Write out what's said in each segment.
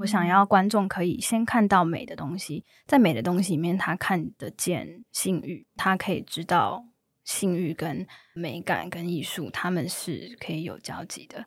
我想要观众可以先看到美的东西，在美的东西里面，他看得见性欲，他可以知道性欲跟美感跟艺术，他们是可以有交集的。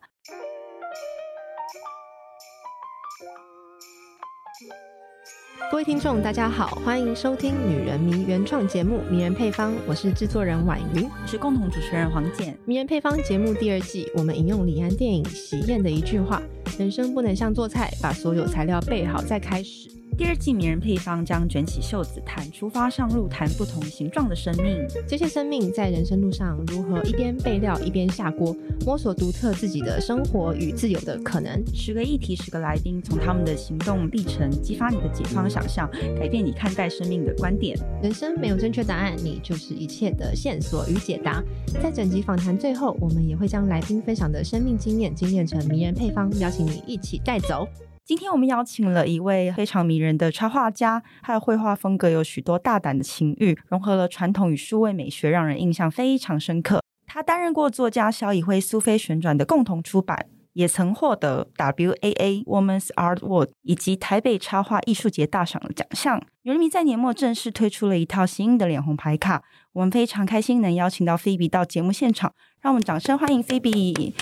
各位听众，大家好，欢迎收听《女人迷》原创节目《迷人配方》，我是制作人婉瑜，我是共同主持人黄简。《迷人配方》节目第二季，我们引用李安电影《喜宴》的一句话。人生不能像做菜，把所有材料备好再开始。第二季迷人配方将卷起袖子谈出发上路，谈不同形状的生命。这些生命在人生路上如何一边备料一边下锅，摸索独特自己的生活与自由的可能。十个议题，十个来宾，从他们的行动历程激发你的解放想象，改变你看待生命的观点。人生没有正确答案，你就是一切的线索与解答。在整集访谈最后，我们也会将来宾分享的生命经验精炼成迷人配方，邀请你一起带走。今天我们邀请了一位非常迷人的插画家，他的绘画风格有许多大胆的情欲，融合了传统与数位美学，让人印象非常深刻。他担任过作家萧以慧苏菲旋转的共同出版，也曾获得 WAA Women's Art Award 以及台北插画艺术节大赏的奖项。女人迷在年末正式推出了一套新的脸红牌卡，我们非常开心能邀请到菲比到节目现场，让我们掌声欢迎菲比。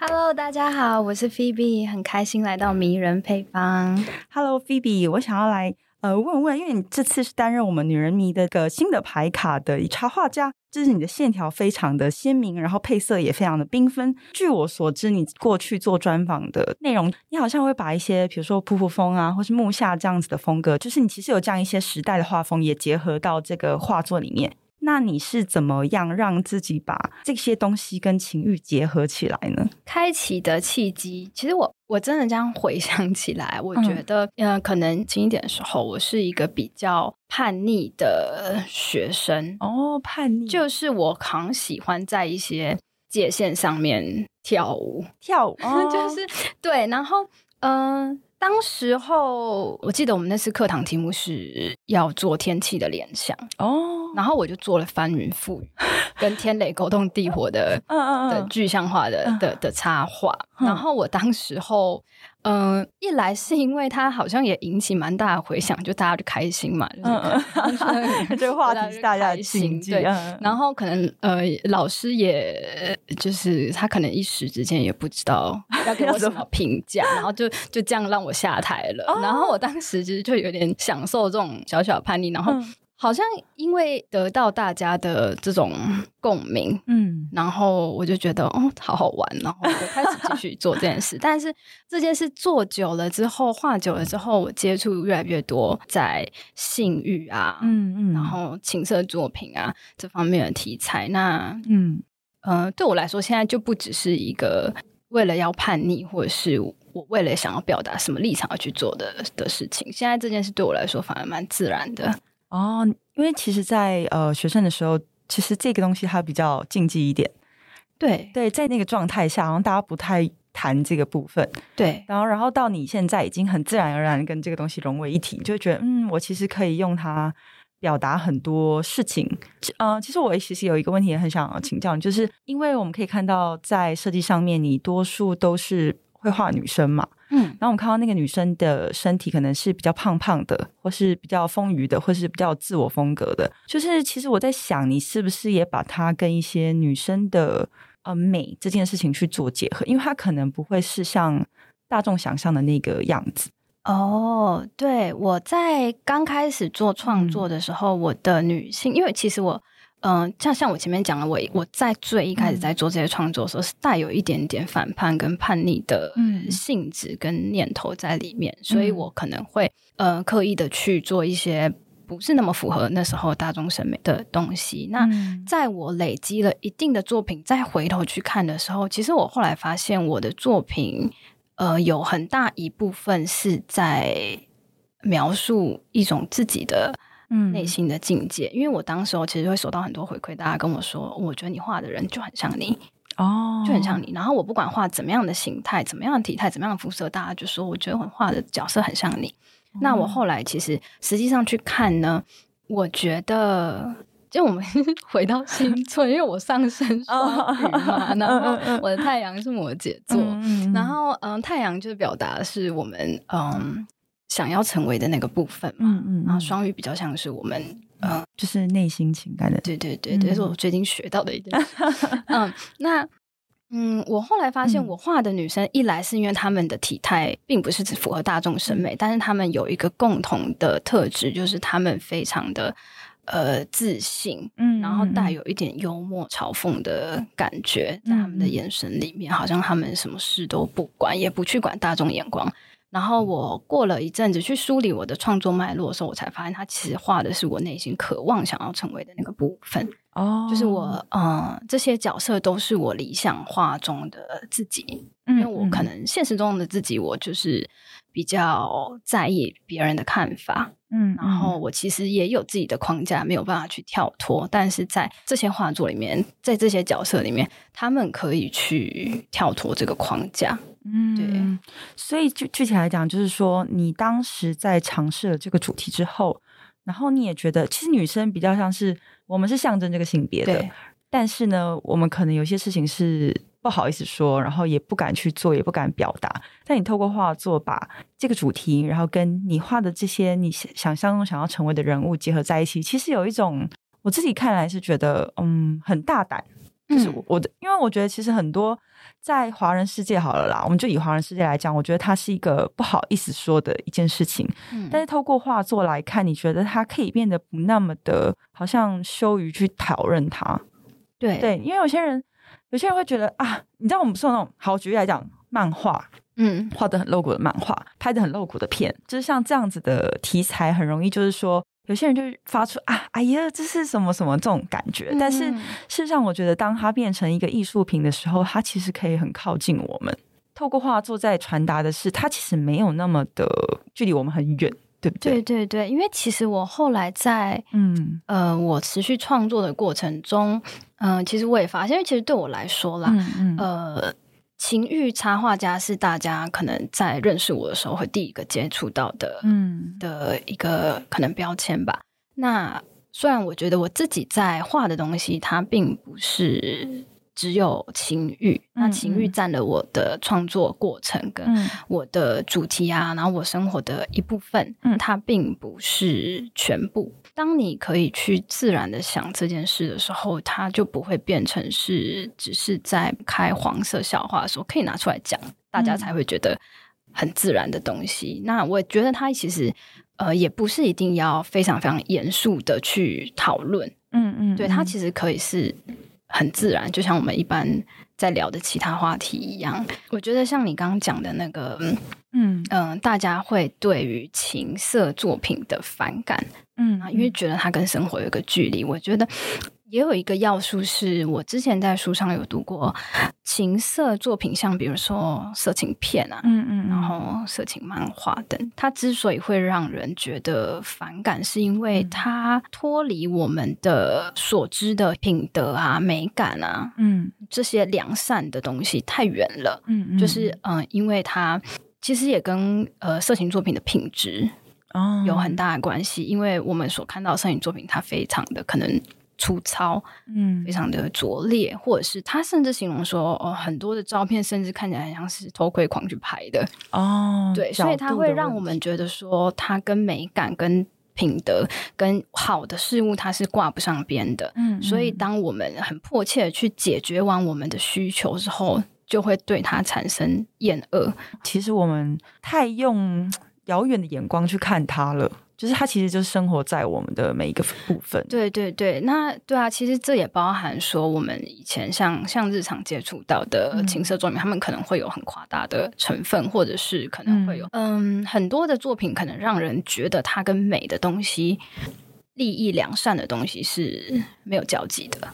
Hello，大家好，我是菲比，很开心来到迷人配方。Hello，菲比，我想要来呃问问，因为你这次是担任我们女人迷的个新的牌卡的插画家。就是你的线条非常的鲜明，然后配色也非常的缤纷。据我所知，你过去做专访的内容，你好像会把一些，比如说朴朴风啊，或是木下这样子的风格，就是你其实有这样一些时代的画风，也结合到这个画作里面。那你是怎么样让自己把这些东西跟情欲结合起来呢？开启的契机，其实我我真的这样回想起来，我觉得，嗯、呃，可能轻一点的时候，我是一个比较叛逆的学生哦，叛逆，就是我很喜欢在一些界限上面跳舞，跳舞，哦、就是对，然后，嗯、呃。当时候，我记得我们那次课堂题目是要做天气的联想哦，然后我就做了翻云覆雨跟天雷勾动地火的 的具象化的的的插画，然后我当时候。嗯、呃，一来是因为它好像也引起蛮大的回响，就大家就开心嘛，就是 这个话题是大家的心对。然后可能呃，老师也就是他可能一时之间也不知道 要给我什么评价，然后就就这样让我下台了。哦、然后我当时其实就有点享受这种小小叛逆，然后。嗯好像因为得到大家的这种共鸣，嗯，然后我就觉得哦，好好玩，然后我就开始继续做这件事。但是这件事做久了之后，画久了之后，我接触越来越多在性欲啊，嗯嗯，然后情色作品啊这方面的题材。那嗯呃，对我来说，现在就不只是一个为了要叛逆，或者是我为了想要表达什么立场而去做的的事情。现在这件事对我来说反而蛮自然的。哦，因为其实在，在呃学生的时候，其实这个东西它比较禁忌一点。对对，在那个状态下，然后大家不太谈这个部分。对，然后然后到你现在已经很自然而然跟这个东西融为一体，就觉得嗯，我其实可以用它表达很多事情。嗯、呃，其实我其实有一个问题也很想请教你，就是因为我们可以看到在设计上面，你多数都是会画女生嘛。嗯，然后我们看到那个女生的身体可能是比较胖胖的，或是比较丰腴的，或是比较自我风格的。就是其实我在想，你是不是也把它跟一些女生的呃美这件事情去做结合？因为它可能不会是像大众想象的那个样子。哦，对，我在刚开始做创作的时候，嗯、我的女性，因为其实我。嗯、呃，像像我前面讲的，我我在最一开始在做这些创作的时候，嗯、是带有一点点反叛跟叛逆的性质跟念头在里面，嗯、所以我可能会呃刻意的去做一些不是那么符合那时候大众审美的东西。那在我累积了一定的作品，再回头去看的时候，其实我后来发现我的作品呃有很大一部分是在描述一种自己的。嗯，内心的境界，因为我当时候其实会收到很多回馈，大家跟我说，我觉得你画的人就很像你哦，就很像你。然后我不管画怎么样的形态、怎么样的体态、怎么样的肤色，大家就说我觉得我画的角色很像你。嗯、那我后来其实实际上去看呢，我觉得就我们 回到星座，因为我上升 双鱼嘛，然后我的太阳是摩羯座，然后嗯，太阳就是表达的是我们嗯想要成为的那个部分嘛，嗯嗯，然后双鱼比较像是我们嗯，就是内心情感的，对对对，这是我最近学到的一点，嗯，那。嗯，我后来发现，我画的女生一来是因为她们的体态并不是只符合大众审美，但是她们有一个共同的特质，就是她们非常的呃自信，嗯，然后带有一点幽默嘲讽的感觉，在他们的眼神里面，好像他们什么事都不管，也不去管大众眼光。然后我过了一阵子去梳理我的创作脉络的时候，我才发现，他其实画的是我内心渴望想要成为的那个部分。哦，就是我，嗯，这些角色都是我理想画中的自己，嗯，因为我可能现实中的自己，我就是比较在意别人的看法，嗯，然后我其实也有自己的框架，没有办法去跳脱，但是在这些画作里面，在这些角色里面，他们可以去跳脱这个框架，嗯，对，所以具具体来讲，就是说，你当时在尝试了这个主题之后，然后你也觉得，其实女生比较像是。我们是象征这个性别的，但是呢，我们可能有些事情是不好意思说，然后也不敢去做，也不敢表达。但你透过画作把这个主题，然后跟你画的这些你想象中想要成为的人物结合在一起，其实有一种我自己看来是觉得，嗯，很大胆。就是我的，嗯、因为我觉得其实很多在华人世界好了啦，我们就以华人世界来讲，我觉得它是一个不好意思说的一件事情。嗯，但是透过画作来看，你觉得它可以变得不那么的，好像羞于去讨论它。对对，因为有些人，有些人会觉得啊，你知道我们不是那种好举例来讲，漫画，嗯，画的很露骨的漫画，拍的很露骨的片，就是像这样子的题材，很容易就是说。有些人就发出啊，哎呀，这是什么什么这种感觉。嗯、但是事实上，我觉得当它变成一个艺术品的时候，它其实可以很靠近我们。透过画作在传达的是，它其实没有那么的距离我们很远，对不对？对对对，因为其实我后来在嗯呃，我持续创作的过程中，嗯、呃，其实我也发现，因为其实对我来说啦，嗯嗯呃。情欲插画家是大家可能在认识我的时候会第一个接触到的，嗯，的一个可能标签吧。那虽然我觉得我自己在画的东西，它并不是。只有情欲，那情欲占了我的创作过程跟我的主题啊，然后我生活的一部分，嗯，它并不是全部。当你可以去自然的想这件事的时候，它就不会变成是只是在开黄色笑话的时候可以拿出来讲，大家才会觉得很自然的东西。那我觉得它其实呃也不是一定要非常非常严肃的去讨论，嗯嗯，对，它其实可以是。很自然，就像我们一般在聊的其他话题一样。我觉得像你刚刚讲的那个，嗯嗯、呃，大家会对于情色作品的反感，嗯，因为觉得它跟生活有个距离。我觉得。也有一个要素是我之前在书上有读过，情色作品，像比如说色情片啊，嗯嗯，然后色情漫画等，它之所以会让人觉得反感，是因为它脱离我们的所知的品德啊、美感啊，嗯，这些良善的东西太远了，嗯嗯，就是嗯、呃，因为它其实也跟呃色情作品的品质哦。有很大的关系，因为我们所看到的色情作品，它非常的可能。粗糙，嗯，非常的拙劣，或者是他甚至形容说，哦，很多的照片甚至看起来很像是偷窥狂去拍的哦，对，所以他会让我们觉得说，他跟美感、跟品德、跟好的事物，它是挂不上边的，嗯，所以当我们很迫切的去解决完我们的需求之后，就会对他产生厌恶。其实我们太用遥远的眼光去看他了。就是它其实就是生活在我们的每一个部分。对对对，那对啊，其实这也包含说我们以前像像日常接触到的情色作品，嗯、他们可能会有很夸大的成分，或者是可能会有嗯，嗯很多的作品可能让人觉得它跟美的东西、利益良善的东西是没有交集的。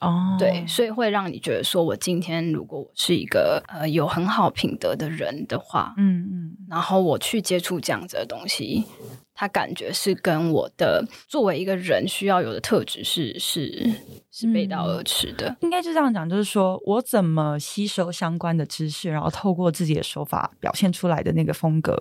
哦，对，所以会让你觉得说，我今天如果我是一个呃有很好品德的人的话，嗯嗯，然后我去接触这样子的东西，他感觉是跟我的作为一个人需要有的特质是是是背道而驰的。应该就这样讲，就是说我怎么吸收相关的知识，然后透过自己的手法表现出来的那个风格，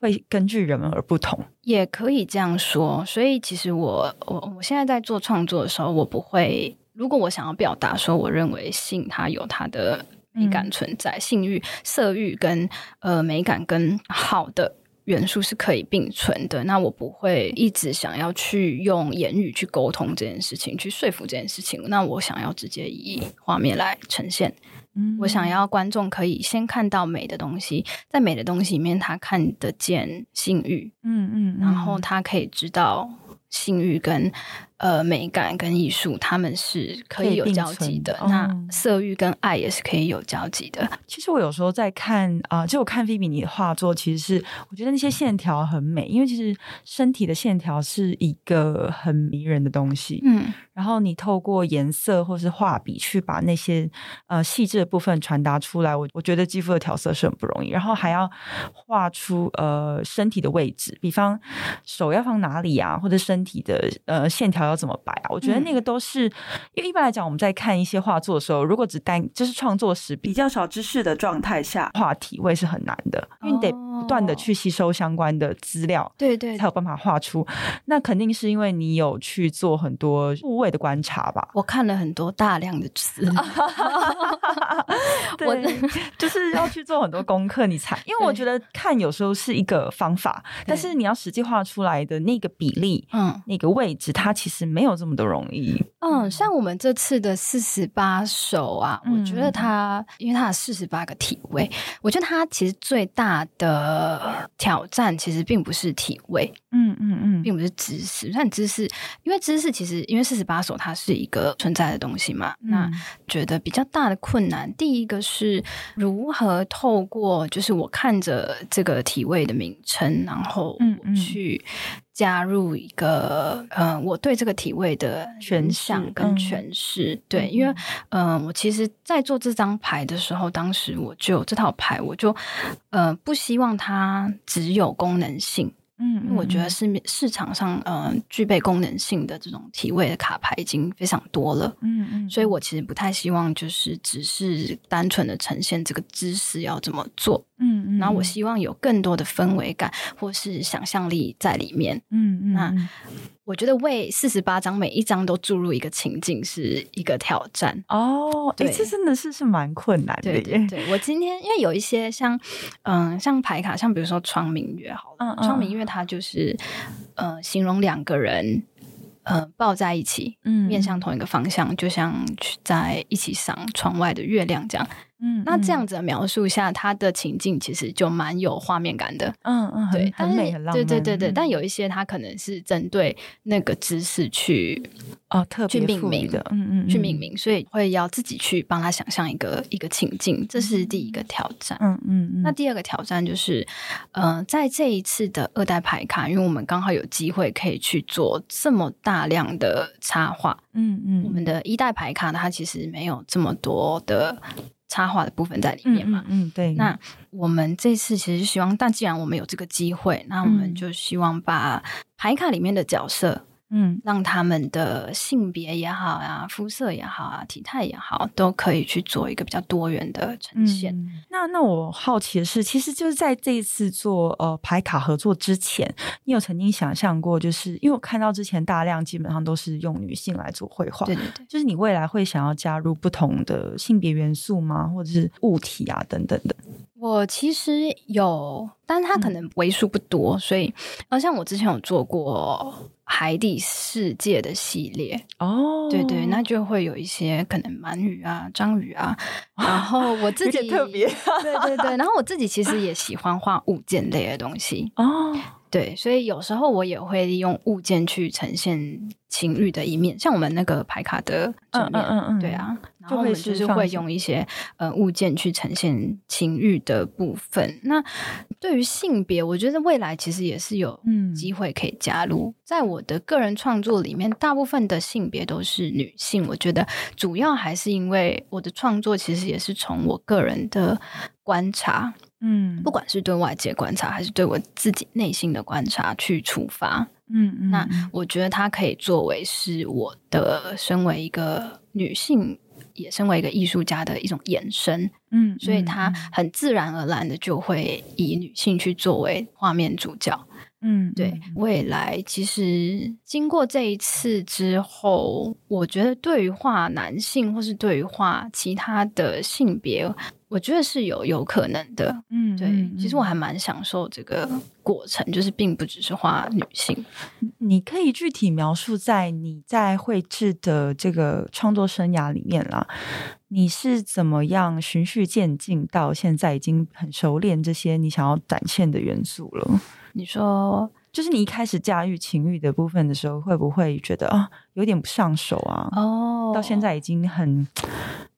会根据人们而不同。也可以这样说。所以其实我我我现在在做创作的时候，我不会。如果我想要表达说，我认为性它有它的美感存在，嗯、性欲、色欲跟呃美感跟好的元素是可以并存的，那我不会一直想要去用言语去沟通这件事情，去说服这件事情。那我想要直接以画面来呈现。嗯，我想要观众可以先看到美的东西，在美的东西里面，他看得见性欲。嗯嗯，然后他可以知道性欲跟。呃，美感跟艺术，他们是可以有交集的。的那色欲跟爱也是可以有交集的。其实我有时候在看啊、呃，就我看菲比你的画作，其实是我觉得那些线条很美，因为其实身体的线条是一个很迷人的东西。嗯，然后你透过颜色或是画笔去把那些呃细致的部分传达出来，我我觉得肌肤的调色是很不容易。然后还要画出呃身体的位置，比方手要放哪里啊，或者身体的呃线条。要怎么摆啊？我觉得那个都是，嗯、因为一般来讲，我们在看一些画作的时候，如果只单就是创作时比较少知识的状态下，画体位是很难的，因为你得不断的去吸收相关的资料，对对，才有办法画出。那肯定是因为你有去做很多部位的观察吧？我看了很多大量的词，对，我就是要去做很多功课，你才 因为我觉得看有时候是一个方法，但是你要实际画出来的那个比例，嗯，那个位置，它其实。没有这么的容易。嗯，像我们这次的四十八首啊，嗯、我觉得它因为它有四十八个体位，我觉得它其实最大的挑战其实并不是体位，嗯嗯嗯，并不是知识。但知识，因为知识其实因为四十八首它是一个存在的东西嘛，嗯、那觉得比较大的困难，第一个是如何透过就是我看着这个体位的名称，然后我去。加入一个，嗯、呃，我对这个体位的选项跟诠释，嗯、对，因为，嗯、呃，我其实，在做这张牌的时候，当时我就这套牌，我就，呃，不希望它只有功能性。嗯，因为我觉得市面市场上，呃，具备功能性的这种体位的卡牌已经非常多了。嗯嗯，所以我其实不太希望就是只是单纯的呈现这个姿势要怎么做。嗯嗯，然后我希望有更多的氛围感或是想象力在里面。嗯嗯，那我觉得为四十八张每一张都注入一个情境是一个挑战。哦，对，这真的是是蛮困难的。对对对，我今天因为有一些像，嗯，像牌卡，像比如说窗明月，好了，嗯嗯，窗明月。它就是，呃，形容两个人，呃，抱在一起，嗯，面向同一个方向，就像在一起赏窗外的月亮这样。嗯，那这样子的描述下，它的情境其实就蛮有画面感的。嗯嗯，对，很美很浪漫。对对对对，但有一些它可能是针对那个姿势去哦特别去命名的，嗯嗯，去命名，所以会要自己去帮他想象一个一个情境，这是第一个挑战。嗯嗯，那第二个挑战就是，呃，在这一次的二代牌卡，因为我们刚好有机会可以去做这么大量的插画。嗯嗯，我们的一代牌卡它其实没有这么多的。插画的部分在里面嘛？嗯，嗯，对。那我们这次其实希望，但既然我们有这个机会，那我们就希望把牌卡里面的角色。嗯，让他们的性别也好啊，肤色也好啊，体态也好，都可以去做一个比较多元的呈现。嗯、那那我好奇的是，其实就是在这一次做呃排卡合作之前，你有曾经想象过，就是因为我看到之前大量基本上都是用女性来做绘画，对对对，就是你未来会想要加入不同的性别元素吗？或者是物体啊等等的？我其实有，但它可能为数不多，嗯、所以，呃，像我之前有做过海底世界的系列。哦，对对，那就会有一些可能鳗鱼啊、章鱼啊，然后我自己特别，对对对，然后我自己其实也喜欢画物件类的东西哦。对，所以有时候我也会利用物件去呈现情欲的一面，像我们那个牌卡的正面，嗯嗯嗯，对啊，然后我们就是会用一些呃物件去呈现情欲的部分。那对于性别，我觉得未来其实也是有机会可以加入。在我的个人创作里面，大部分的性别都是女性。我觉得主要还是因为我的创作其实也是从我个人的观察。嗯，不管是对外界观察，还是对我自己内心的观察去出发，嗯嗯，那我觉得它可以作为是我的身为一个女性，也身为一个艺术家的一种延伸，嗯，所以他很自然而然的就会以女性去作为画面主角，嗯，对。未来其实经过这一次之后，我觉得对于画男性或是对于画其他的性别。我觉得是有有可能的，嗯，对，其实我还蛮享受这个过程，就是并不只是画女性。你可以具体描述在你在绘制的这个创作生涯里面啦，你是怎么样循序渐进到现在已经很熟练这些你想要展现的元素了？你说，就是你一开始驾驭情欲的部分的时候，会不会觉得啊有点不上手啊？哦，到现在已经很。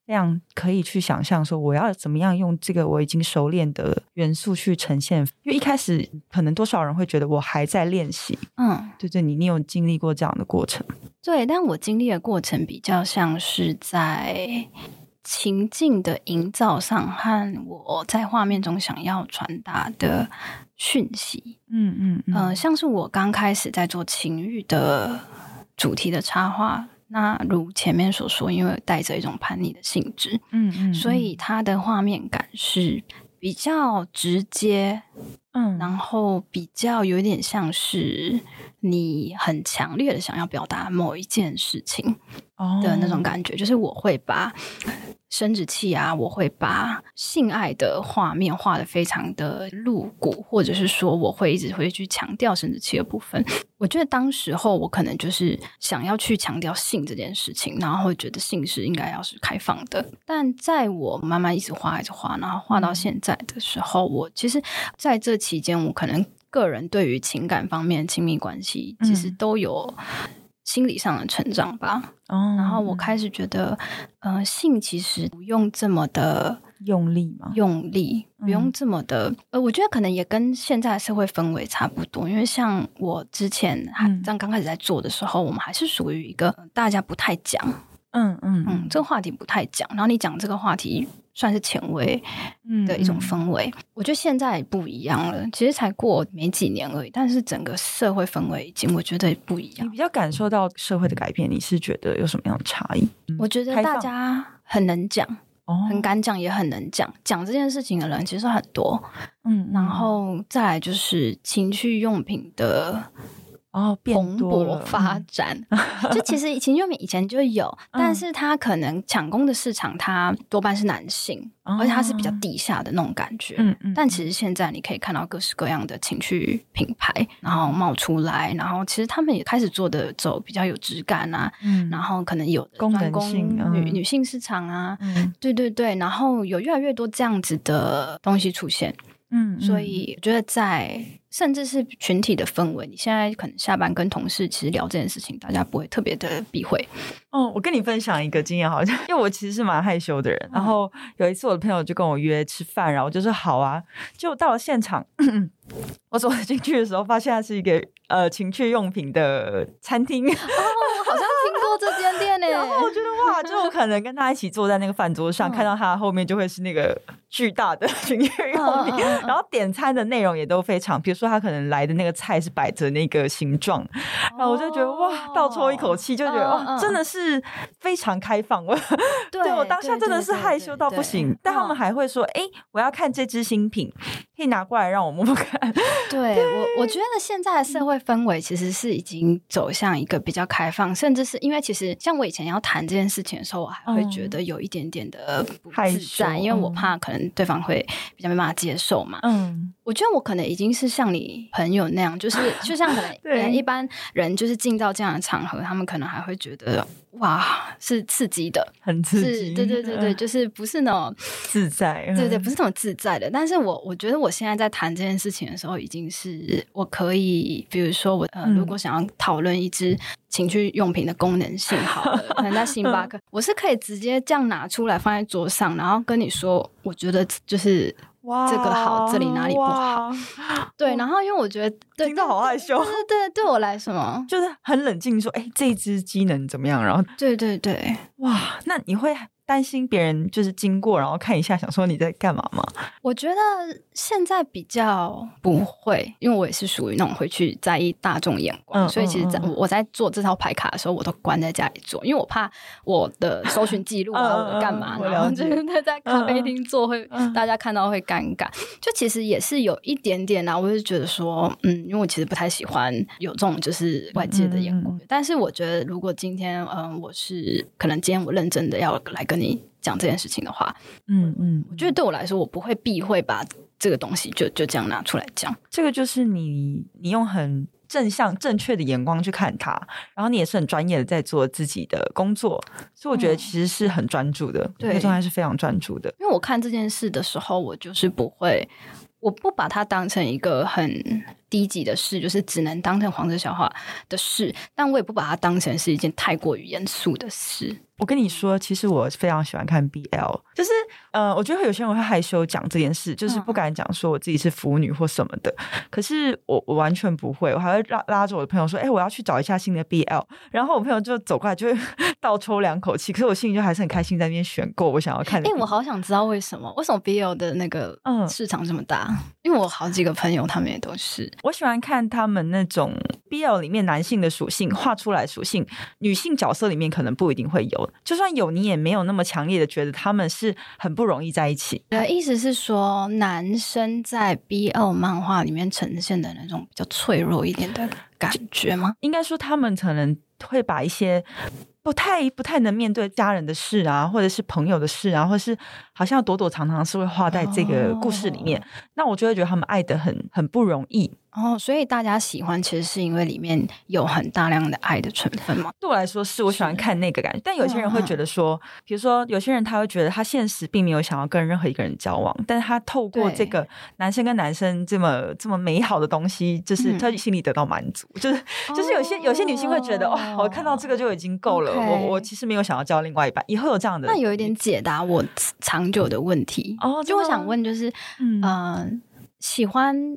这样可以去想象说，我要怎么样用这个我已经熟练的元素去呈现？因为一开始可能多少人会觉得我还在练习。嗯，对对，你你有经历过这样的过程？对，但我经历的过程比较像是在情境的营造上和我在画面中想要传达的讯息。嗯嗯嗯、呃，像是我刚开始在做情欲的主题的插画。那如前面所说，因为带着一种叛逆的性质，嗯，嗯嗯，所以它的画面感是比较直接，嗯，然后比较有点像是你很强烈的想要表达某一件事情的那种感觉，哦，就是我会把。生殖器啊，我会把性爱的画面画的非常的露骨，或者是说我会一直会去强调生殖器的部分。我觉得当时候我可能就是想要去强调性这件事情，然后会觉得性是应该要是开放的。但在我慢慢一直画一直画，然后画到现在的时候，我其实在这期间，我可能个人对于情感方面亲密关系其实都有。心理上的成长吧，哦，然后我开始觉得，呃，性其实不用这么的用力嘛，用力不用这么的，嗯、呃，我觉得可能也跟现在社会氛围差不多，因为像我之前还刚刚开始在做的时候，嗯、我们还是属于一个大家不太讲，嗯嗯。嗯，这个话题不太讲，然后你讲这个话题。算是前卫的一种氛围，我觉得现在不一样了。其实才过没几年而已，但是整个社会氛围已经我觉得不一样。你比较感受到社会的改变，你是觉得有什么样的差异？我觉得大家很能讲，放很敢讲，也很能讲。讲这件事情的人其实很多，嗯，然后再来就是情趣用品的。哦，蓬勃发展，嗯、就其实情趣用品以前就有，嗯、但是它可能抢攻的市场，它多半是男性，嗯、而且它是比较地下的那种感觉。嗯嗯。但其实现在你可以看到各式各样的情趣品牌，然后冒出来，然后其实他们也开始做的走比较有质感啊，嗯，然后可能有专攻功能性女女性市场啊，嗯，对对对，然后有越来越多这样子的东西出现。嗯，所以我觉得在甚至是群体的氛围，你现在可能下班跟同事其实聊这件事情，大家不会特别的避讳。哦，我跟你分享一个经验，好像因为我其实是蛮害羞的人，然后有一次我的朋友就跟我约吃饭，然后我就说好啊，就到了现场，我走进去的时候，发现它是一个呃情趣用品的餐厅。哦，好像听过这间店呢。然后我觉得哇，就我可能跟他一起坐在那个饭桌上，看到他后面就会是那个。巨大的 情趣用品，然后点餐的内容也都非常，比如说他可能来的那个菜是摆着那个形状，然后我就觉得哇，倒抽一口气，就觉得哇，真的是非常开放。我对我当下真的是害羞到不行，但他们还会说，哎，我要看这支新品，可以拿过来让我摸摸看。对我，我觉得现在的社会氛围其实是已经走向一个比较开放，甚至是因为其实像我以前要谈这件事情的时候，我还会觉得有一点点的不自在，因为我怕可能。对方会比较没办法接受嘛？嗯，我觉得我可能已经是像你朋友那样，就是就像 可能一般人就是进到这样的场合，他们可能还会觉得哇，是刺激的，很刺激，对对对对，就是不是那种 自在，对对，不是那种自在的。但是我我觉得我现在在谈这件事情的时候，已经是我可以，比如说我呃，如果想要讨论一支情趣用品的功能性，好了，可能在星巴克，我是可以直接这样拿出来放在桌上，然后跟你说，我觉得就是。哇，这个好，这里哪里不好？对，然后因为我觉得对，听到好害羞。对对对，我来说，就是很冷静说，哎，这只机能怎么样？然后，对对对，哇，那你会。担心别人就是经过，然后看一下，想说你在干嘛吗？我觉得现在比较不会，因为我也是属于那种会去在意大众眼光，嗯、所以其实在，嗯、我在做这套牌卡的时候，我都关在家里做，因为我怕我的搜寻记录啊，我的干嘛，然后就是在咖啡厅做会，会大家看到会尴尬。就其实也是有一点点啊，我就觉得说，嗯，因为我其实不太喜欢有这种就是外界的眼光，嗯、但是我觉得如果今天，嗯，我是可能今天我认真的要来跟你讲这件事情的话，嗯嗯，我觉得对我来说，我不会避讳把这个东西就就这样拿出来讲。这个就是你，你用很正向、正确的眼光去看它，然后你也是很专业的在做自己的工作，所以我觉得其实是很专注的，对、嗯，状态是非常专注的。因为我看这件事的时候，我就是不会，我不把它当成一个很低级的事，就是只能当成黄色笑话的事，但我也不把它当成是一件太过于严肃的事。我跟你说，其实我非常喜欢看 BL，就是呃，我觉得有些人会害羞讲这件事，就是不敢讲说我自己是腐女或什么的。可是我我完全不会，我还会拉拉着我的朋友说：“哎、欸，我要去找一下新的 BL。”然后我朋友就走过来，就会 倒抽两口气。可是我心里就还是很开心，在那边选购我想要看的。哎、欸，我好想知道为什么？为什么 BL 的那个嗯市场这么大？嗯、因为我好几个朋友他们也都是。我喜欢看他们那种 BL 里面男性的属性画出来属性，女性角色里面可能不一定会有，就算有你。也没有那么强烈的觉得他们是很不容易在一起。呃，意思是说，男生在 BL 漫画里面呈现的那种比较脆弱一点的感觉吗？应该说，他们可能会把一些不太不太能面对家人的事啊，或者是朋友的事啊，或者是好像躲躲藏藏是会画在这个故事里面。哦、那我就会觉得他们爱的很很不容易。哦，所以大家喜欢其实是因为里面有很大量的爱的成分吗？对我来说，是我喜欢看那个感觉。但有些人会觉得说，比如说有些人他会觉得他现实并没有想要跟任何一个人交往，但是他透过这个男生跟男生这么这么美好的东西，就是他心里得到满足。就是就是有些有些女性会觉得，哇，我看到这个就已经够了。我我其实没有想要交另外一半。以后有这样的，那有一点解答我长久的问题哦。就我想问，就是嗯，喜欢。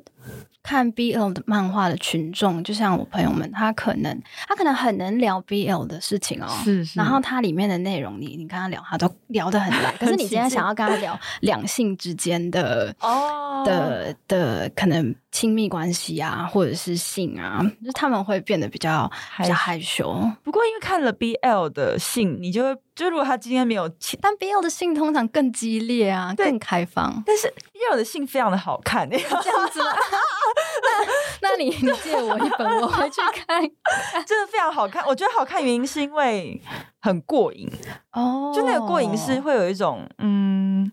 看 BL 的漫画的群众，就像我朋友们，他可能他可能很能聊 BL 的事情哦，是是。然后他里面的内容，你你跟他聊，他都聊得很来。可是你今天 想要跟他聊两性之间的哦的的可能亲密关系啊，或者是性啊，就是他们会变得比较比较害羞。不过因为看了 BL 的性，你就会就如果他今天没有，但 BL 的性通常更激烈啊，更开放。但是 BL 的性非常的好看，这样子。那那你你借我一本，我回去看，真的非常好看。我觉得好看原因是因为很过瘾哦，就那个过瘾是会有一种嗯，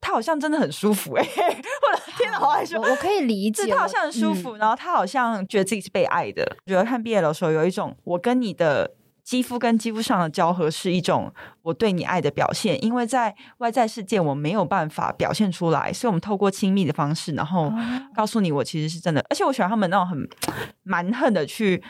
他好像真的很舒服哎、欸，我的天哪，好害羞。我可以理解，他好像很舒服，嗯、然后他好像觉得自己是被爱的。我觉得看 BL 的时候有一种我跟你的。肌肤跟肌肤上的交合是一种我对你爱的表现，因为在外在世界我没有办法表现出来，所以我们透过亲密的方式，然后告诉你我其实是真的，而且我喜欢他们那种很 蛮横的去。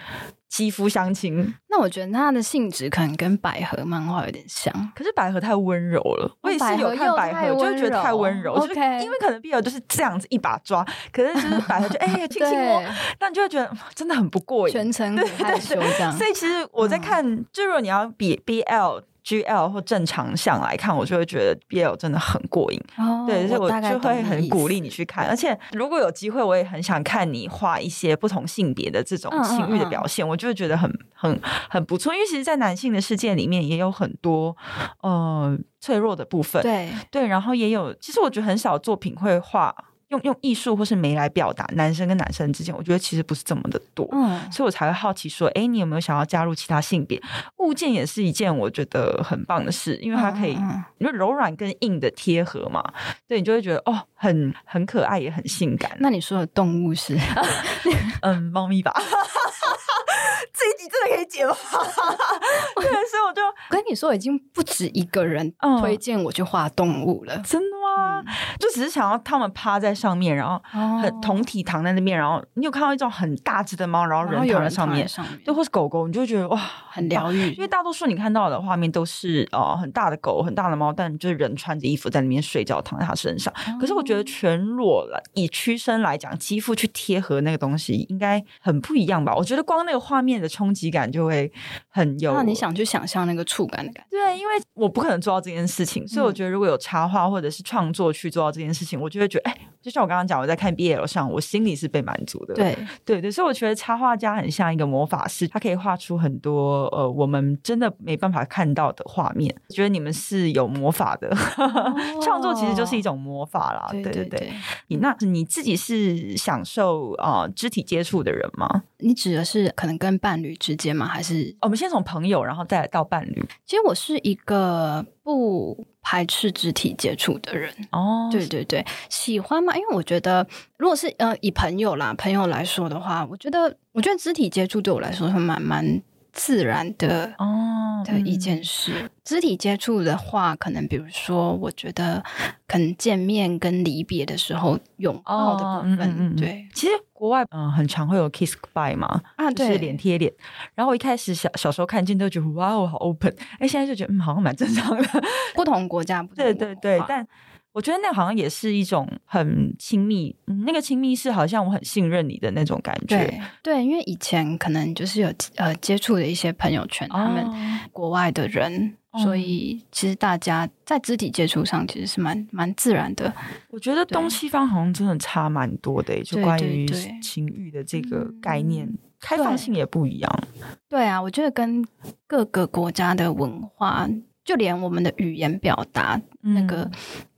肌肤相亲，那我觉得它的性质可能跟百合漫画有点像，可是百合太温柔了。我也是有看百合，就会觉得太温柔。就是因为可能 BL 就是这样子一把抓，可是就是 百合就哎呀亲亲我，但就会觉得真的很不过瘾，全程很害羞这样。所以其实我在看，就如果你要比 BL。G L 或正常向来看，我就会觉得 B L 真的很过瘾。哦，对，所以我就会很鼓励你去看。而且如果有机会，我也很想看你画一些不同性别的这种情欲的表现，嗯嗯嗯，我就会觉得很很很不错。因为其实，在男性的世界里面，也有很多呃脆弱的部分。对对，然后也有，其实我觉得很少作品会画。用用艺术或是美来表达男生跟男生之间，我觉得其实不是这么的多，嗯，所以我才会好奇说，哎，你有没有想要加入其他性别？物件也是一件我觉得很棒的事，因为它可以，因为柔软跟硬的贴合嘛，对，你就会觉得哦，很很可爱，也很性感。那你说的动物是，嗯，猫咪吧？这一集真的可以解吗？对，所以我就跟你说，已经不止一个人推荐我去画动物了，真的吗？就只是想要他们趴在上面，然后很同体躺在那边，然后你有看到一种很大只的猫，然后人躺在上面，对，或是狗狗，你就会觉得哇，很疗愈。因为大多数你看到的画面都是呃很大的狗、很大的猫，但就是人穿着衣服在里面睡觉，躺在它身上。可是我觉得全裸了，以屈身来讲，肌肤去贴合那个东西，应该很不一样吧？我觉得光那个画面的冲击感就会很有。那你想去想象那个触感的感觉？对，因为我不可能做到这件事情，所以我觉得如果有插画或者是创作去做到这件事情，我就会觉得，哎，就像我刚刚讲，我在看 BL 上，我心里是被满足的。对 对对，所以我觉得插画家很像一个魔法师，他可以画出很多呃我们真的没办法看到的画面。觉得你们是有魔法的，创作其实就是一种魔法啦。对对对，对，你那你自己是享受啊、呃、肢体接触的人吗？你指的是可能跟伴侣之间吗？还是我们先从朋友，然后再来到伴侣？其实我是一个不排斥肢体接触的人哦。对对对，喜欢吗？因为我觉得，如果是呃以朋友啦朋友来说的话，我觉得我觉得肢体接触对我来说是蛮蛮自然的哦的一件事。嗯、肢体接触的话，可能比如说，我觉得可能见面跟离别的时候拥抱的部分，哦嗯嗯、对，其实。国外嗯，很常会有 kiss goodbye 嘛，啊，对，就是脸贴脸。然后我一开始小小时候看见都觉得哇哦，好 open。哎，现在就觉得嗯，好像蛮正常的。不同国家不 同，对对对，但我觉得那好像也是一种很亲密，嗯，那个亲密是好像我很信任你的那种感觉。对，对，因为以前可能就是有呃接触的一些朋友圈，哦、他们国外的人。所以，其实大家在肢体接触上其实是蛮蛮自然的。我觉得东西方好像真的差蛮多的，就关于情欲的这个概念，开放性也不一样。对啊，我觉得跟各个国家的文化，就连我们的语言表达那个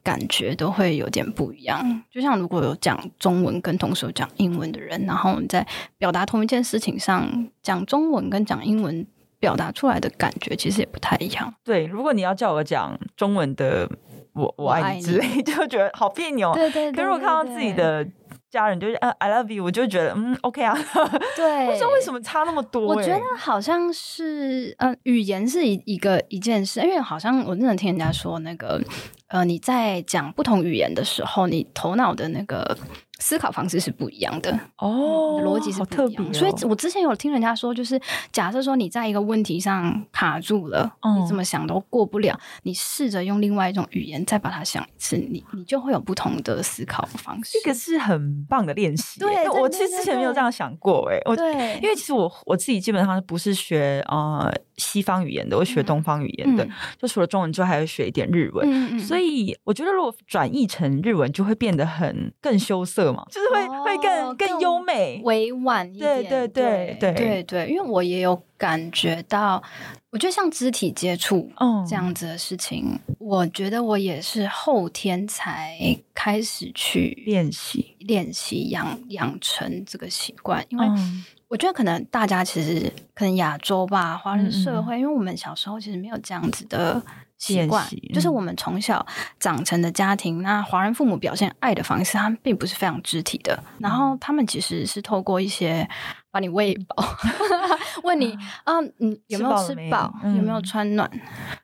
感觉都会有点不一样。就像如果有讲中文跟同时有讲英文的人，然后你在表达同一件事情上讲中文跟讲英文。表达出来的感觉其实也不太一样。对，如果你要叫我讲中文的“我我爱你”之类，就觉得好别扭。对对，对。可是我看到自己的家人就是呃 “I love you”，我就觉得嗯 OK 啊。对。不知道为什么差那么多？我觉得好像是呃，语言是一一个一件事，因为好像我真的听人家说那个呃，你在讲不同语言的时候，你头脑的那个。思考方式是不一样的哦，逻辑是不一样的。所以我之前有听人家说，就是假设说你在一个问题上卡住了，你怎么想都过不了，你试着用另外一种语言再把它想一次，你你就会有不同的思考方式。这个是很棒的练习。对，我其实之前没有这样想过。哎，我对，因为其实我我自己基本上不是学呃西方语言的，我学东方语言的，就除了中文之外，还会学一点日文。所以我觉得如果转译成日文，就会变得很更羞涩。就是会、哦、会更更优美、委婉一点。对对对对。对对，因为我也有感觉到，我觉得像肢体接触这样子的事情，嗯、我觉得我也是后天才开始去练习。练习养养成这个习惯，因为我觉得可能大家其实可能亚洲吧，华人社会，嗯。嗯，因为我们小时候其实没有这样子的。习惯就是我们从小长成的家庭，那华人父母表现爱的方式，他们并不是非常肢体的。然后他们其实是透过一些把你喂饱，问你啊，你有没有吃饱，有没有穿暖，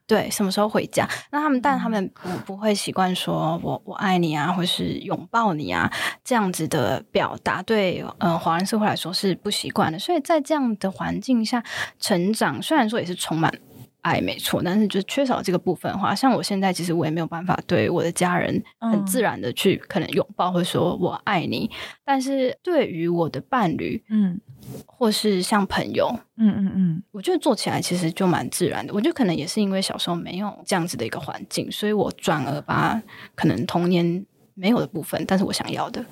对，什么时候回家？那他们，但他们不不会习惯说我我爱你啊，或是拥抱你啊这样子的表达，对，呃，华人社会来说是不习惯的。所以在这样的环境下成长，虽然说也是充满。爱没错，但是就缺少这个部分的话，像我现在其实我也没有办法对我的家人很自然的去可能拥抱或者说我爱你，但是对于我的伴侣，嗯，或是像朋友，嗯嗯嗯，我觉得做起来其实就蛮自然的。我觉得可能也是因为小时候没有这样子的一个环境，所以我转而把可能童年没有的部分，但是我想要的。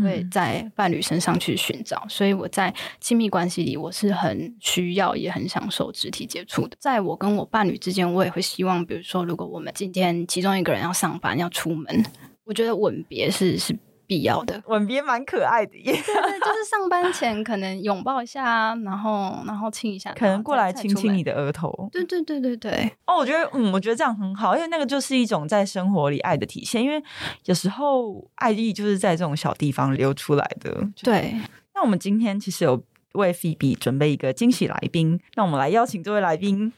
会在伴侣身上去寻找，所以我在亲密关系里，我是很需要也很享受肢体接触的。在我跟我伴侣之间，我也会希望，比如说，如果我们今天其中一个人要上班要出门，我觉得吻别是是。必要的吻别蛮可爱的耶，对，就是上班前可能拥抱一下，然后然后亲一下，可能过来亲亲你的额头。对对对对对。哦，我觉得嗯，我觉得这样很好，因为那个就是一种在生活里爱的体现。因为有时候爱意就是在这种小地方流出来的。对。那我们今天其实有为 Phoebe 准备一个惊喜来宾，那我们来邀请这位来宾。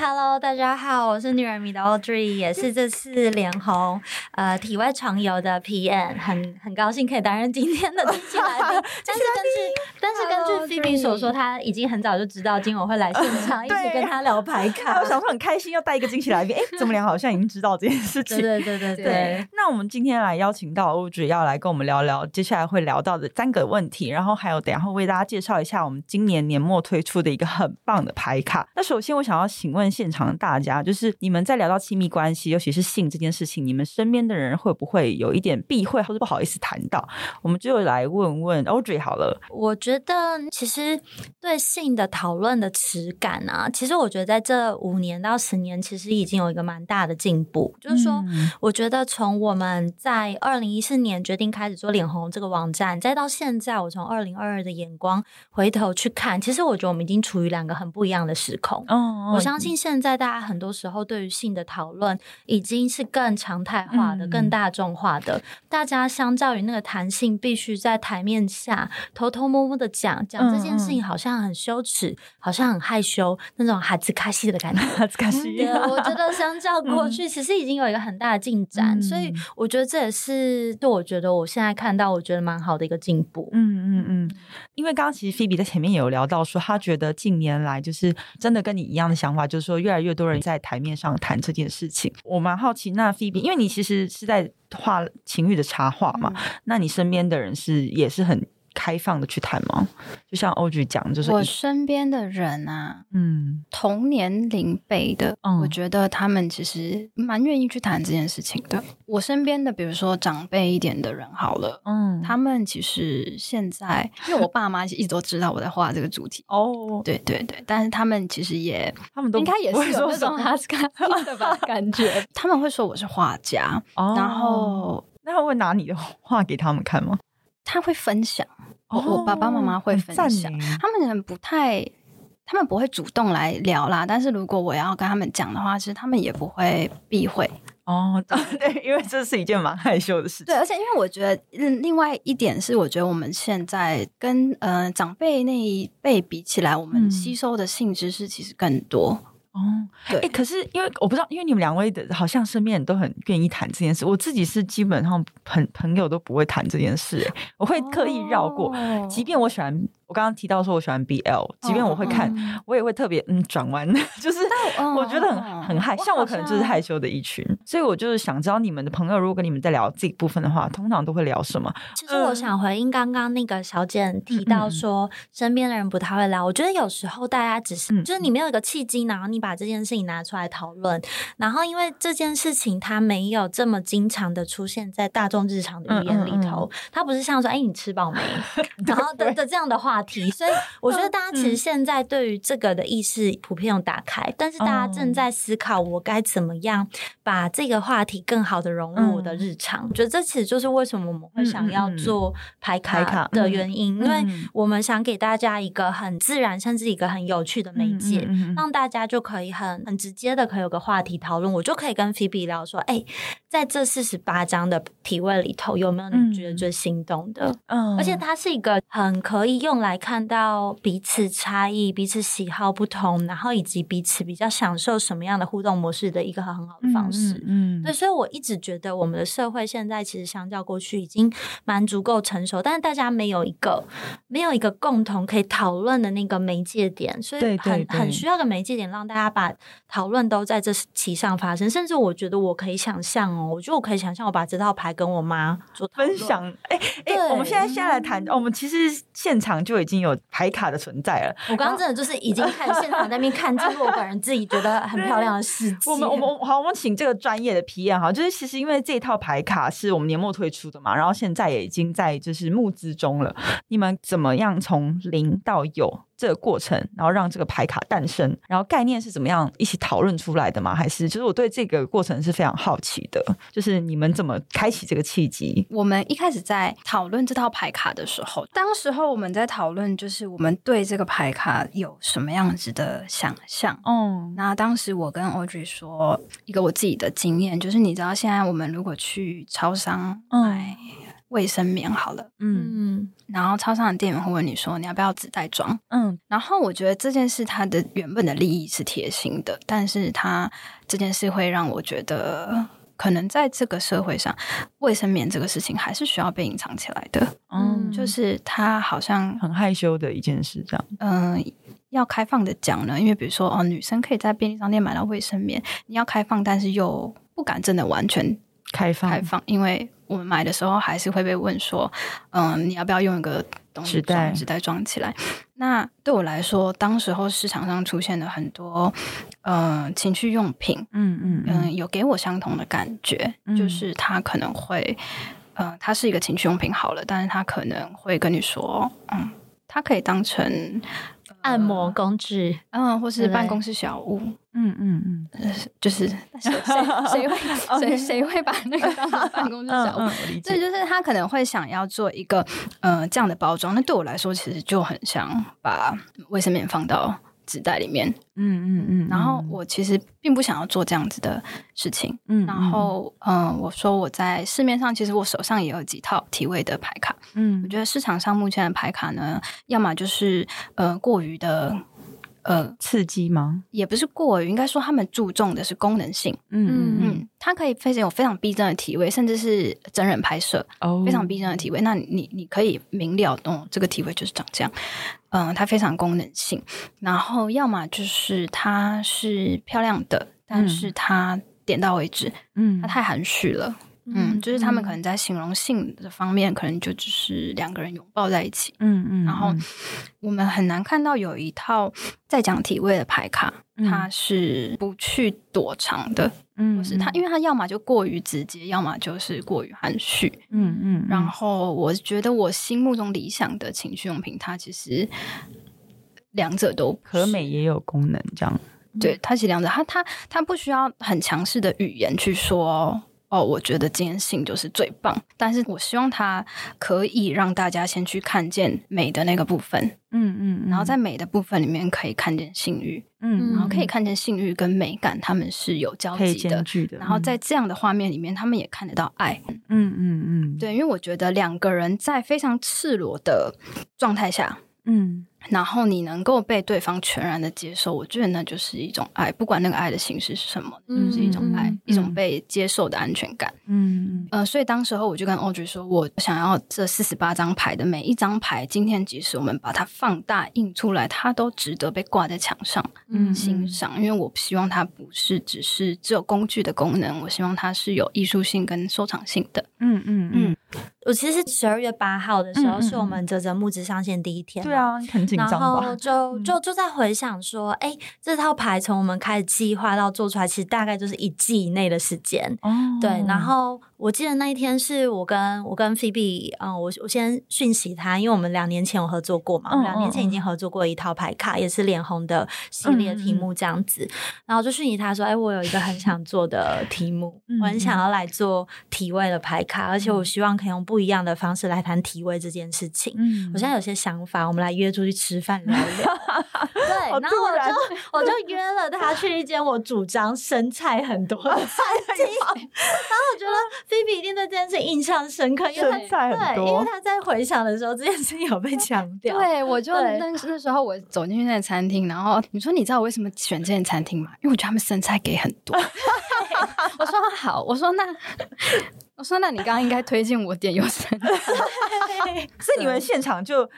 Hello，大家好，我是女人迷的 Audrey，也是这次脸红 呃体外肠游的 PM，很很高兴可以担任今天的惊喜来宾。但是根据但是根据 Phoebe 所说，他已经很早就知道今晚会来现场，一起跟他聊牌卡。我想说很开心要带一个惊喜来宾，哎，怎么俩好像已经知道这件事情？对对对对对。那我们今天来邀请到 Audrey 要来跟我们聊聊接下来会聊到的三个问题，然后还有等下会为大家介绍一下我们今年年末推出的一个很棒的牌卡。那首先我想要请问。现场的大家，就是你们在聊到亲密关系，尤其是性这件事情，你们身边的人会不会有一点避讳或者不好意思谈到？我们就来问问 Audrey 好了。我觉得其实对性的讨论的耻感啊，其实我觉得在这五年到十年，其实已经有一个蛮大的进步。就是说，嗯、我觉得从我们在二零一四年决定开始做脸红这个网站，再到现在，我从二零二二的眼光回头去看，其实我觉得我们已经处于两个很不一样的时空。哦，我相信。现在大家很多时候对于性的讨论已经是更常态化的、嗯、更大众化的。大家相较于那个谈性必须在台面下偷偷摸摸的讲讲这件事情，好像很羞耻，嗯、好像很害羞那种哈兹卡西的感觉。哈兹卡西，我觉得相较过去，其实已经有一个很大的进展。嗯、所以我觉得这也是对我觉得我现在看到我觉得蛮好的一个进步。嗯嗯嗯，因为刚刚其实 Phoebe 在前面也有聊到说，他觉得近年来就是真的跟你一样的想法，就是。说越来越多人在台面上谈这件事情，我蛮好奇。那 Phoebe，因为你其实是在画情欲的插画嘛，嗯、那你身边的人是也是很。开放的去谈吗？就像 Audrey 讲，就是我身边的人啊，嗯，同年龄辈的，嗯，我觉得他们其实蛮愿意去谈这件事情的。我身边的，比如说长辈一点的人，好了，嗯，他们其实现在，因为我爸妈一直都知道我在画这个主题，哦，对对对，但是他们其实也，他们都应该也是有那种哈斯卡的吧感觉，他们会说我是画家，哦，然后那他会拿你的画给他们看吗？他会分享。我、oh, 我爸爸妈妈会分享，他们可能不太，他们不会主动来聊啦。但是如果我要跟他们讲的话，其实他们也不会避讳。哦，对，因为这是一件蛮害羞的事情。对，而且因为我觉得，另外一点是，我觉得我们现在跟呃长辈那一辈比起来，我们吸收的性知识其实更多。哦，对，哎，可是因为我不知道，因为你们两位的好像身边人都很愿意谈这件事，我自己是基本上朋朋友都不会谈这件事，我会刻意绕过，哦、即便我喜欢。我刚刚提到说，我喜欢 BL，即便我会看，我也会特别嗯转弯，就是我觉得很很害，像我可能就是害羞的一群，所以我就是想知道你们的朋友，如果跟你们在聊这一部分的话，通常都会聊什么？其实我想回应刚刚那个小简提到说，身边的人不太会聊。我觉得有时候大家只是就是你没有一个契机，然后你把这件事情拿出来讨论，然后因为这件事情它没有这么经常的出现在大众日常的语言里头，它不是像说哎你吃饱没，然后的的这样的话。话题，所以我觉得大家其实现在对于这个的意识普遍有打开，但是大家正在思考我该怎么样把这个话题更好的融入我的日常。我觉得这其实就是为什么我们会想要做排卡的原因，因为我们想给大家一个很自然，甚至一个很有趣的媒介，让大家就可以很很直接的可以有个话题讨论。我就可以跟 Phoebe 聊说，哎，在这四十八张的体位里头，有没有你觉得最心动的？嗯，而且它是一个很可以用来。来看到彼此差异、彼此喜好不同，然后以及彼此比较享受什么样的互动模式的一个很好的方式。嗯，嗯，对，所以我一直觉得我们的社会现在其实相较过去已经蛮足够成熟，但是大家没有一个没有一个共同可以讨论的那个媒介点，所以很很需要个媒介点，让大家把讨论都在这其上发生。甚至我觉得我可以想象哦，我觉得我可以想象我把这套牌跟我妈做分享。哎哎，我们现在先来谈，我们其实现场就。已经有牌卡的存在了。我刚刚真的就是已经看现场在那边看，就是我本人自己觉得很漂亮的事情。我们我们好，我们请这个专业的 PM 哈，就是其实因为这套牌卡是我们年末推出的嘛，然后现在也已经在就是募资中了。你们怎么样从零到有？这个过程，然后让这个牌卡诞生，然后概念是怎么样一起讨论出来的吗？还是就是我对这个过程是非常好奇的，就是你们怎么开启这个契机？我们一开始在讨论这套牌卡的时候，当时候我们在讨论，就是我们对这个牌卡有什么样子的想象。嗯，那当时我跟 Audrey 说一个我自己的经验，就是你知道现在我们如果去超商买卫生棉好了，嗯，然后超商的店员会问你说你要不要纸袋装，嗯，然后我觉得这件事它的原本的利益是贴心的，但是它这件事会让我觉得。可能在这个社会上，卫生棉这个事情还是需要被隐藏起来的。嗯，就是它好像很害羞的一件事，这样。嗯、呃，要开放的讲呢，因为比如说哦，女生可以在便利商店买到卫生棉，你要开放，但是又不敢真的完全开放，开放，因为我们买的时候还是会被问说，嗯、呃，你要不要用一个东西装纸袋装起来？那对我来说，当时候市场上出现了很多呃情趣用品，嗯嗯嗯、呃，有给我相同的感觉，嗯、就是它可能会，呃，它是一个情趣用品好了，但是它可能会跟你说，嗯，它可以当成。按摩工具，嗯，或是办公室小物，嗯嗯嗯，就是谁谁 谁会 谁谁会把那个当成办公室小物？所以就是他可能会想要做一个呃这样的包装，那对我来说其实就很像把卫生棉放到。纸袋里面，嗯嗯嗯，然后我其实并不想要做这样子的事情，嗯，然后嗯，我说我在市面上，其实我手上也有几套体位的牌卡，嗯，我觉得市场上目前的牌卡呢，要么就是呃过于的。呃，刺激吗？也不是过于，应该说他们注重的是功能性。嗯嗯，它可以非常有非常逼真的体位，甚至是真人拍摄，哦，非常逼真的体位。那你你可以明了懂这个体位就是长这样。嗯、呃，它非常功能性。然后要么就是它是漂亮的，但是它点到为止。嗯，它太含蓄了。嗯，就是他们可能在形容性的方面，可能就只是两个人拥抱在一起。嗯嗯，然后我们很难看到有一套在讲体位的牌卡，它是不去躲藏的。嗯，是它，因为它要么就过于直接，要么就是过于含蓄。嗯嗯，然后我觉得我心目中理想的情绪用品，它其实两者都可美也有功能，这样。对，它其实两者，它它它不需要很强势的语言去说。哦，我觉得今天性就是最棒，但是我希望它可以让大家先去看见美的那个部分，嗯嗯，然后在美的部分里面可以看见性欲，嗯，然后可以看见性欲跟美感，他们是有交集的，的，然后在这样的画面里面，他们也看得到爱，嗯嗯嗯，对，因为我觉得两个人在非常赤裸的状态下，嗯。然后你能够被对方全然的接受，我觉得那就是一种爱，不管那个爱的形式是什么，嗯、就是一种爱，嗯、一种被接受的安全感。嗯呃，所以当时候我就跟 Audrey 说，我想要这四十八张牌的每一张牌，今天即使我们把它放大印出来，它都值得被挂在墙上，嗯，欣赏。因为我希望它不是只是只有工具的功能，我希望它是有艺术性跟收藏性的。嗯嗯嗯。我其实十二月八号的时候是我们啧啧募资上线第一天，对啊，很紧张吧？然后就就就在回想说，哎、欸，这套牌从我们开始计划到做出来，其实大概就是一季以内的时间。哦，对，然后。我记得那一天是我跟我跟 Phoebe，嗯，我我先讯息他，因为我们两年前有合作过嘛，两、嗯、年前已经合作过一套牌卡，嗯、也是脸红的系列题目这样子，嗯、然后就讯息他说，哎、欸，我有一个很想做的题目，嗯、我很想要来做体位的牌卡，嗯、而且我希望可以用不一样的方式来谈体位这件事情。嗯，我现在有些想法，我们来约出去吃饭聊聊。对，然后我就我就约了他去一间我主张生菜很多的 餐厅，然后我觉得。菲比一定对这件事印象深刻，因为他对，因为他在回想的时候，这件事有被强 调。对，我就那那时候我走进去那个餐厅，然后你说你知道我为什么选这间餐厅吗？因为我觉得他们生菜给很多。我说好，我说那。我说：“那你刚刚应该推荐我点有生菜，所以你们现场就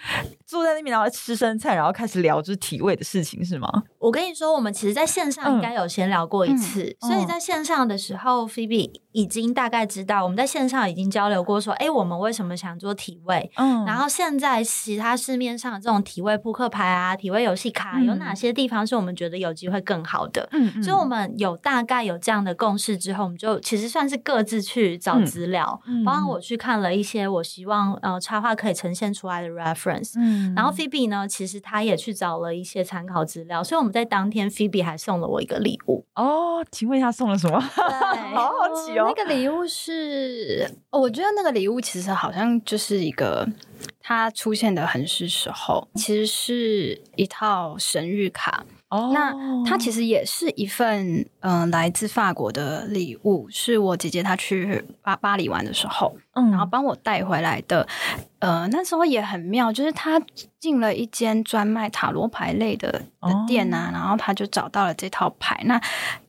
坐在那边，然后吃生菜，然后开始聊就是体位的事情，是吗？”我跟你说，我们其实在线上应该有闲聊过一次，嗯嗯、所以在线上的时候、嗯、Phoebe 已经大概知道我们在线上已经交流过，说：“哎，我们为什么想做体位？”嗯，然后现在其他市面上的这种体位扑克牌啊、体位游戏卡，有哪些地方是我们觉得有机会更好的？嗯，嗯所以我们有大概有这样的共识之后，我们就其实算是各自去找。资料，包括我去看了一些我希望呃插画可以呈现出来的 reference，嗯，然后 Phoebe 呢，其实他也去找了一些参考资料，所以我们在当天 Phoebe 还送了我一个礼物。哦，请问一下送了什么？对。好好奇哦，那个礼物是，我觉得那个礼物其实好像就是一个它出现的很是时候，其实是一套神谕卡。哦，那它其实也是一份嗯、呃、来自法国的礼物，是我姐姐她去巴巴黎玩的时候，嗯，然后帮我带回来的。呃，那时候也很妙，就是他进了一间专卖塔罗牌类的的店啊，然后他就找到了这套牌。那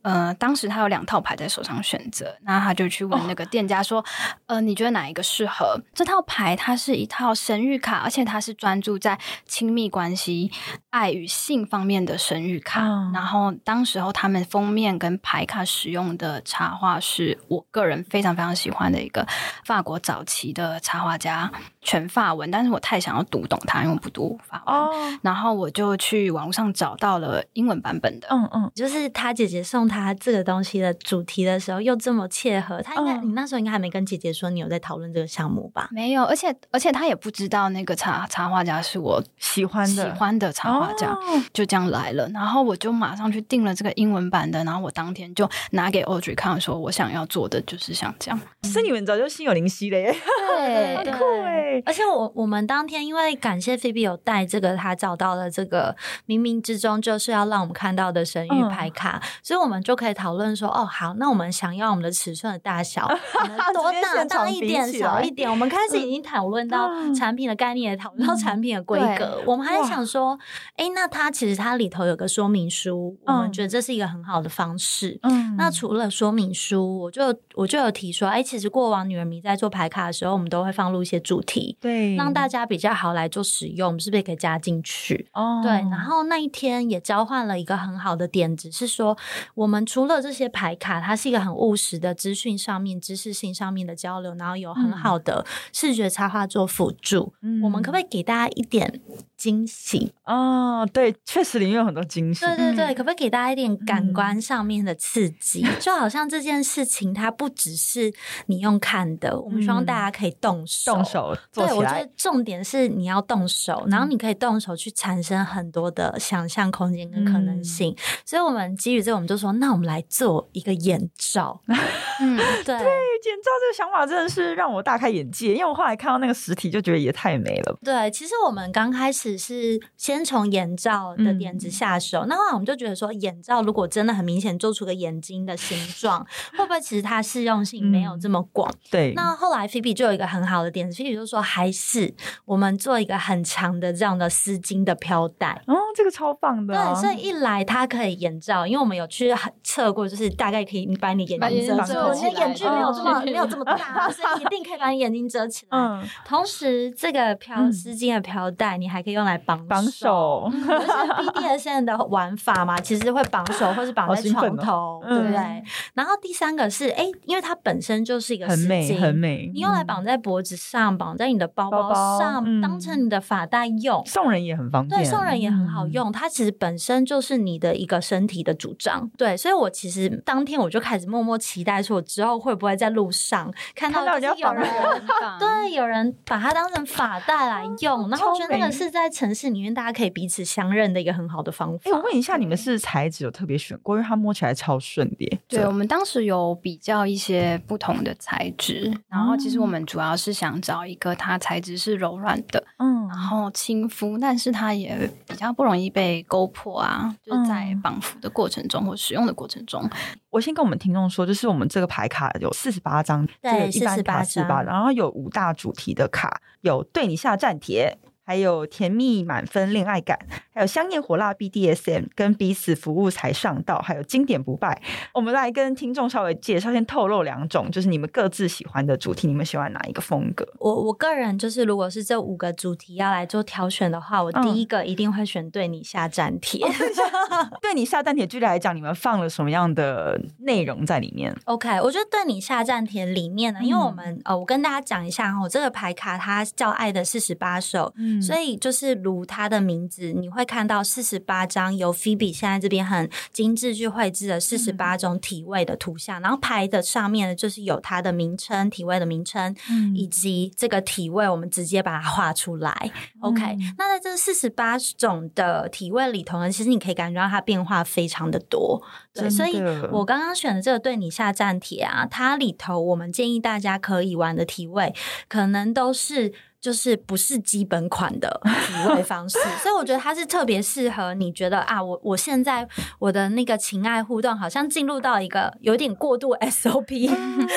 呃，当时他有两套牌在手上选择，那他就去问那个店家说：“呃，你觉得哪一个适合？”这套牌它是一套神諭卡，而且它是专注在亲密关系、爱与性方面的神諭卡。然后当时候他们封面跟牌卡使用的插画是我个人非常非常喜欢的一个法国早期的插画家。全法文，但是我太想要读懂它，因为我不读法文。Oh. 然后我就去网络上找到了英文版本的。嗯嗯，就是他姐姐送他这个东西的主题的时候，又这么切合。他应该，你那时候应该还没跟姐姐说你有在讨论这个项目吧？没有，而且而且他也不知道那个插插画家是我喜欢的喜欢的插画家，oh. 就这样来了。然后我就马上去订了这个英文版的，然后我当天就拿给 Audrey 看，说我想要做的就是像这样。是你们早就心有灵犀了耶，对，很酷哎。而且我我们当天因为感谢菲比有带这个，他找到了这个冥冥之中就是要让我们看到的神谕牌卡，嗯、所以我们就可以讨论说，哦，好，那我们想要我们的尺寸的大小，多大，大一点，小一点。我们开始已经讨论到产品的概念，也讨论到产品的规格。嗯、我们还在想说，哎，那它其实它里头有个说明书，我们觉得这是一个很好的方式。嗯，那除了说明书，我就我就有提说，哎，其实过往女人迷在做牌卡的时候，我们都会放入一些主题。对，让大家比较好来做使用，是不是可以加进去？哦，对。然后那一天也交换了一个很好的点子，是说我们除了这些牌卡，它是一个很务实的资讯上面、知识性上面的交流，然后有很好的视觉插画做辅助。嗯，我们可不可以给大家一点惊喜？哦，对，确实里面有很多惊喜。对对对，可不可以给大家一点感官上面的刺激？嗯、就好像这件事情，它不只是你用看的，我们希望大家可以动手，动手。对，我觉得重点是你要动手，然后你可以动手去产生很多的想象空间跟可能性。嗯、所以，我们基于这，我们就说，那我们来做一个眼罩。嗯，对，对，眼罩这个想法真的是让我大开眼界，因为我后来看到那个实体，就觉得也太美了。对，其实我们刚开始是先从眼罩的点子下手，嗯、那后来我们就觉得说，眼罩如果真的很明显做出个眼睛的形 状，会不会其实它适用性没有这么广？嗯、对。那后来菲比就有一个很好的点子，菲比就说。还是我们做一个很长的这样的丝巾的飘带哦，这个超棒的、啊。对，所以一来它可以眼罩，因为我们有去测过，就是大概可以把你眼睛遮住。我们眼距没有这么、哦、没有这么大，所以一定可以把你眼睛遮起来。嗯，同时这个飘丝巾的飘带，你还可以用来绑绑手，就是 BDSM 的玩法嘛，其实会绑手或是绑在床头，哦、对不对？嗯、然后第三个是，哎，因为它本身就是一个丝巾，很美，很美。你用来绑在脖子上，绑在。你的包包上包包、嗯、当成你的发带用，送人也很方便。对，送人也很好用。嗯、它其实本身就是你的一个身体的主张。对，所以我其实当天我就开始默默期待，说我之后会不会在路上看到有人 对有人把它当成发带来用。然后我觉得那个是在城市里面大家可以彼此相认的一个很好的方法。哎、欸，我问一下，你们是材质有特别选过？因为它摸起来超顺的。对，我们当时有比较一些不同的材质，然后其实我们主要是想找一个。它材质是柔软的，嗯，然后亲肤，但是它也比较不容易被勾破啊，就是在绑缚的过程中或使用的过程中。我先跟我们听众说，就是我们这个牌卡有四十八张，对，四十八张，然后有五大主题的卡，有对你下战帖。还有甜蜜满分恋爱感，还有香艳火辣 BDSM，跟彼此服务才上道，还有经典不败。我们来跟听众稍微介绍，先透露两种，就是你们各自喜欢的主题，你们喜欢哪一个风格？我我个人就是，如果是这五个主题要来做挑选的话，我第一个一定会选对你下战帖。嗯、对你下战帖，具体来讲，你们放了什么样的内容在里面？OK，我觉得对你下战帖里面呢，因为我们、嗯、呃，我跟大家讲一下哈，我这个牌卡它叫爱的四十八首，嗯。所以就是如它的名字，你会看到四十八张由菲比现在这边很精致去绘制的四十八种体位的图像，嗯、然后牌的上面呢，就是有它的名称、体位的名称，嗯、以及这个体位，我们直接把它画出来。嗯、OK，那在这四十八种的体位里头呢，其实你可以感觉到它变化非常的多。对，所以我刚刚选的这个对你下战帖啊，它里头我们建议大家可以玩的体位，可能都是。就是不是基本款的体位方式，所以我觉得它是特别适合你觉得啊，我我现在我的那个情爱互动好像进入到一个有点过度 SOP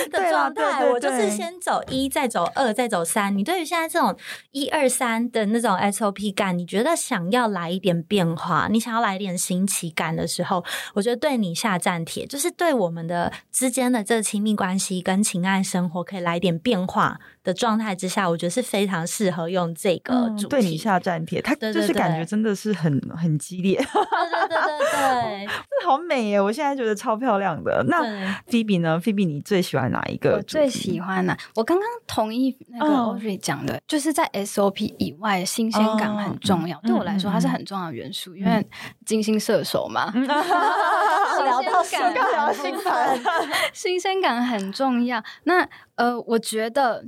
的状态，我就是先走一，再走二，再走三。你对于现在这种一二三的那种 SOP 感，你觉得想要来一点变化，你想要来一点新奇感的时候，我觉得对你下战帖，就是对我们的之间的这个亲密关系跟情爱生活可以来一点变化的状态之下，我觉得是非常适合用这个主题、嗯、对你下战帖，它就是感觉真的是很很激烈，对对对对对，这好美耶！我现在觉得超漂亮的。那菲比呢？菲比，你最喜欢哪一个？我最喜欢呢、啊？我刚刚同意那个 Audrey 讲的，嗯、就是在 SOP 以外，新鲜感很重要。嗯、对我来说，它是很重要的元素，嗯、因为金星射手嘛。嗯、聊到新鲜感，新鲜感很重要。那呃，我觉得。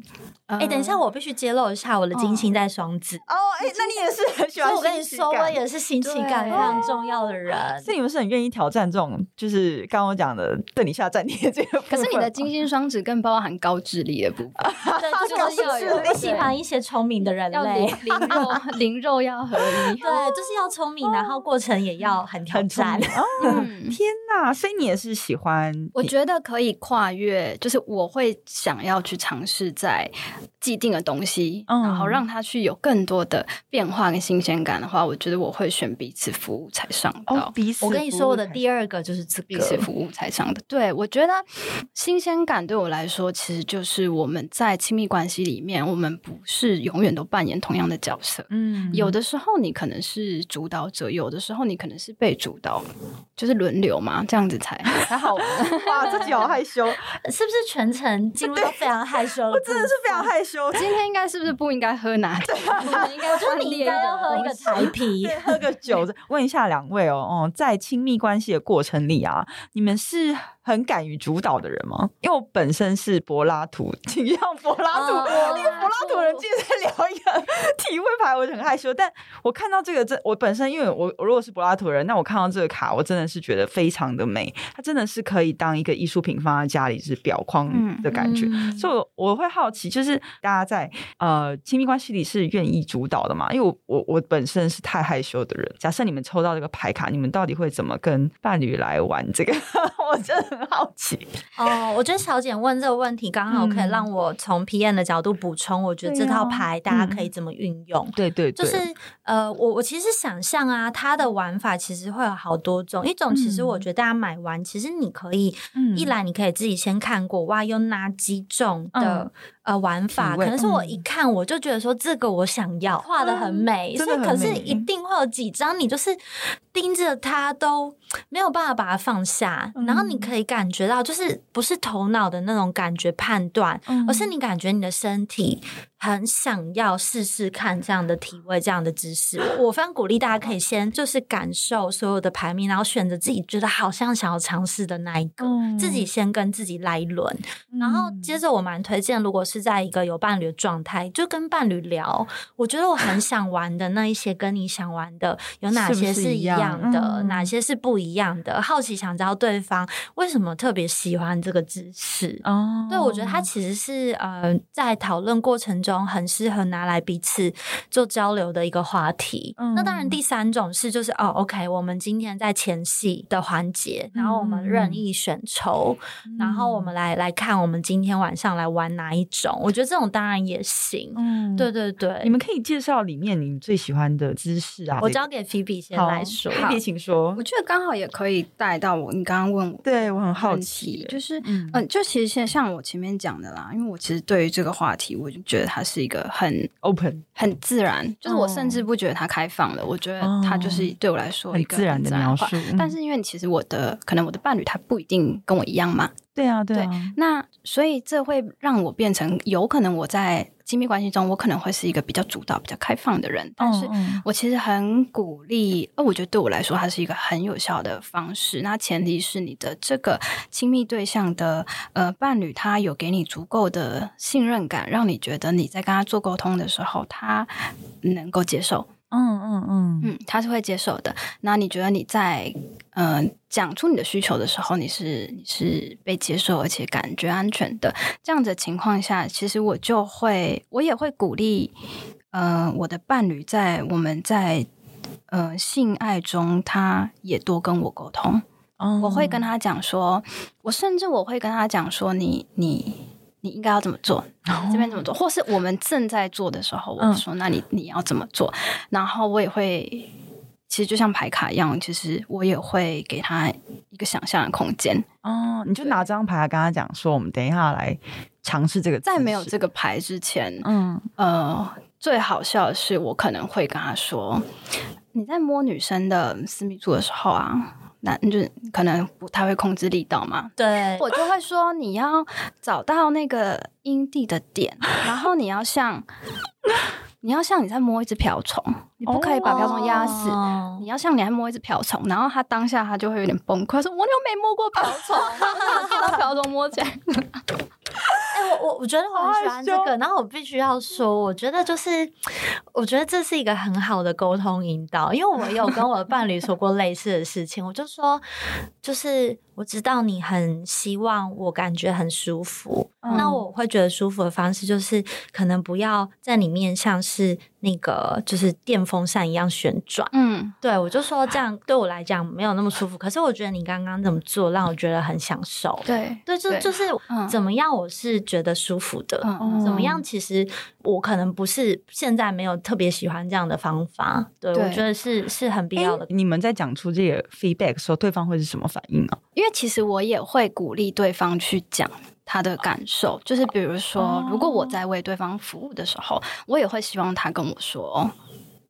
哎，欸、等一下，我必须揭露一下我的金星在双子哦。哎、那你也是很喜欢？我跟你说，我也是心情感非常重要的人。所以你们是很愿意挑战这种，就是刚刚我讲的对你下战帖这个。可是你的金星双子更包含高智力的部分。对，就是要有我喜欢一些聪明的人类，灵肉灵肉要合一。对，就是要聪明，然后过程也要很挑战。嗯，天哪！所以你也是喜欢？我觉得可以跨越，就是我会想要去尝试在。既定的东西，然后让他去有更多的变化跟新鲜感的话，我觉得我会选彼此服务才上道。哦、彼此，我跟你说，我的第二个就是这个彼此服务才上的。对，我觉得新鲜感对我来说，其实就是我们在亲密关系里面，我们不是永远都扮演同样的角色。嗯，有的时候你可能是主导者，有的时候你可能是被主导，就是轮流嘛，这样子才 才好玩。哇，自己好害羞，是不是全程进入都非常害羞？我真的是非常害羞。今天应该是不是不应该喝拿铁？我应该，我觉得你应该要喝一个台啤，喝个酒。问一下两位哦，哦，在亲密关系的过程里啊，你们是很敢于主导的人吗？因为我本身是柏拉图，请让柏拉图，那个柏拉图人今天在聊一个 体位牌，我就很害羞。但我看到这个，这我本身因为我我如果是柏拉图人，那我看到这个卡，我真的是觉得非常的美。它真的是可以当一个艺术品放在家里，是表框的感觉。所以我，我会好奇，就是大家在呃亲密关系里是愿意主导的吗？因为我我我本身是太害羞的人。假设你们抽到这个牌卡，你们到底会怎么跟伴侣来玩这个？我真的。很好奇哦，我觉得小简问这个问题刚好可以让我从 PM 的角度补充。我觉得这套牌大家可以怎么运用？对对，就是呃，我我其实想象啊，它的玩法其实会有好多种。一种其实我觉得大家买完，其实你可以一来你可以自己先看过哇，有哪几种的呃玩法，可能是我一看我就觉得说这个我想要，画的很美，所以可是一定会有几张你就是盯着它都没有办法把它放下，然后你可以。感觉到就是不是头脑的那种感觉判断，而是你感觉你的身体。很想要试试看这样的体位，这样的姿势。我非常鼓励大家可以先就是感受所有的排名，然后选择自己觉得好像想要尝试的那一个，嗯、自己先跟自己来一轮。然后接着我蛮推荐，如果是在一个有伴侣的状态，就跟伴侣聊。我觉得我很想玩的那一些，跟你想玩的有哪些是一样的，是是嗯、哪些是不一样的？好奇想知道对方为什么特别喜欢这个姿势。哦，对，我觉得他其实是呃，在讨论过程中。中很适合拿来彼此做交流的一个话题。嗯、那当然，第三种是就是哦，OK，我们今天在前戏的环节，然后我们任意选抽，嗯、然后我们来来看我们今天晚上来玩哪一种。我觉得这种当然也行。嗯，对对对，你们可以介绍里面你最喜欢的姿势啊。我交给菲比先来说，菲比请说。我觉得刚好也可以带到我，你刚刚问我，对我很好奇，就是嗯、呃，就其实现在像我前面讲的啦，因为我其实对于这个话题，我就觉得它是一个很 open、很自然，就是我甚至不觉得它开放了，我觉得它就是对我来说一个很自然的描述。但是因为其实我的可能我的伴侣他不一定跟我一样嘛，对啊，对啊，对，那所以这会让我变成有可能我在。亲密关系中，我可能会是一个比较主导、比较开放的人，但是我其实很鼓励，呃，我觉得对我来说，它是一个很有效的方式。那前提是你的这个亲密对象的呃伴侣，他有给你足够的信任感，让你觉得你在跟他做沟通的时候，他能够接受。嗯嗯嗯嗯，他是会接受的。那你觉得你在嗯、呃，讲出你的需求的时候，你是你是被接受而且感觉安全的这样子的情况下，其实我就会我也会鼓励，呃，我的伴侣在我们在呃性爱中，他也多跟我沟通。嗯，我会跟他讲说，我甚至我会跟他讲说，你你。你应该要怎么做？这边怎么做？或是我们正在做的时候，我说：“那你你要怎么做？”然后我也会，其实就像牌卡一样，其实我也会给他一个想象的空间。哦，你就拿张牌跟他讲说：“我们等一下来尝试这个。”在没有这个牌之前，嗯呃，最好笑的是，我可能会跟他说：“你在摸女生的私密处的时候啊。”那就是可能不太会控制力道嘛，对，我就会说你要找到那个阴蒂的点，然后你要像 你要像你在摸一只瓢虫，你不可以把瓢虫压死，哦、你要像你在摸一只瓢虫，然后他当下他就会有点崩溃，说我又没摸过瓢虫，看到瓢虫摸起来。哎、欸，我我我觉得我很喜欢这个，然后我必须要说，我觉得就是，我觉得这是一个很好的沟通引导，因为我有跟我的伴侣说过类似的事情，我就说，就是我知道你很希望我感觉很舒服，嗯、那我会觉得舒服的方式就是可能不要在里面像是那个就是电风扇一样旋转，嗯，对，我就说这样对我来讲没有那么舒服，可是我觉得你刚刚这么做让我觉得很享受，对，对，就就是怎么样，我是。觉得舒服的，嗯、怎么样？其实我可能不是现在没有特别喜欢这样的方法，对，对我觉得是是很必要的。你们在讲出这个 feedback 的时候，对方会是什么反应呢？因为其实我也会鼓励对方去讲他的感受，就是比如说，如果我在为对方服务的时候，我也会希望他跟我说。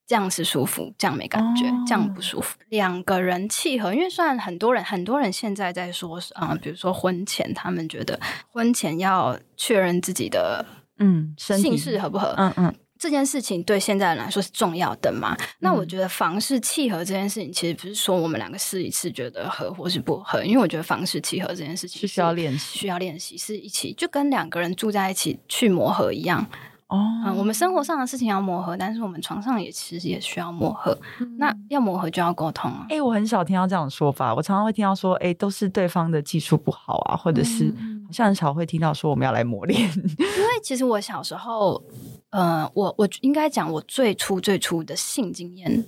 这样是舒服，这样没感觉，哦、这样不舒服。两个人契合，因为虽然很多人很多人现在在说，啊、呃，比如说婚前，他们觉得婚前要确认自己的嗯性事合不合，嗯嗯，这件事情对现在人来说是重要的嘛。嗯、那我觉得房事契合这件事情，其实不是说我们两个试一次觉得合或是不合，因为我觉得房事契合这件事情是需要练习，需要练习，是一起就跟两个人住在一起去磨合一样。哦、嗯，我们生活上的事情要磨合，但是我们床上也其实也需要磨合。嗯、那要磨合就要沟通啊。哎、欸，我很少听到这样的说法，我常常会听到说，哎、欸，都是对方的技术不好啊，或者是好像很少会听到说我们要来磨练。因为其实我小时候，呃，我我应该讲我最初最初的性经验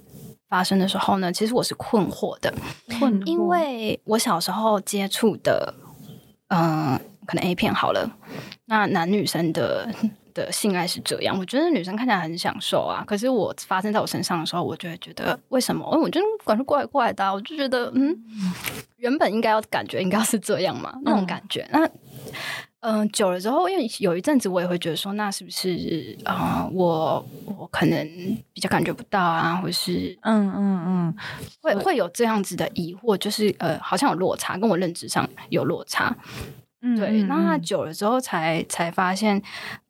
发生的时候呢，其实我是困惑的，困惑，因为我小时候接触的，嗯、呃，可能 A 片好了，那男女生的。的性爱是这样，我觉得女生看起来很享受啊。可是我发生在我身上的时候，我就会觉得为什么？因为我觉得感觉怪怪的，我就觉得嗯，原本应该要感觉应该是这样嘛，那种感觉。嗯、那嗯、呃，久了之后，因为有一阵子我也会觉得说，那是不是啊、呃？我我可能比较感觉不到啊，或是嗯嗯嗯，会会有这样子的疑惑，就是呃，好像有落差，跟我认知上有落差。嗯，对，那久了之后才才发现，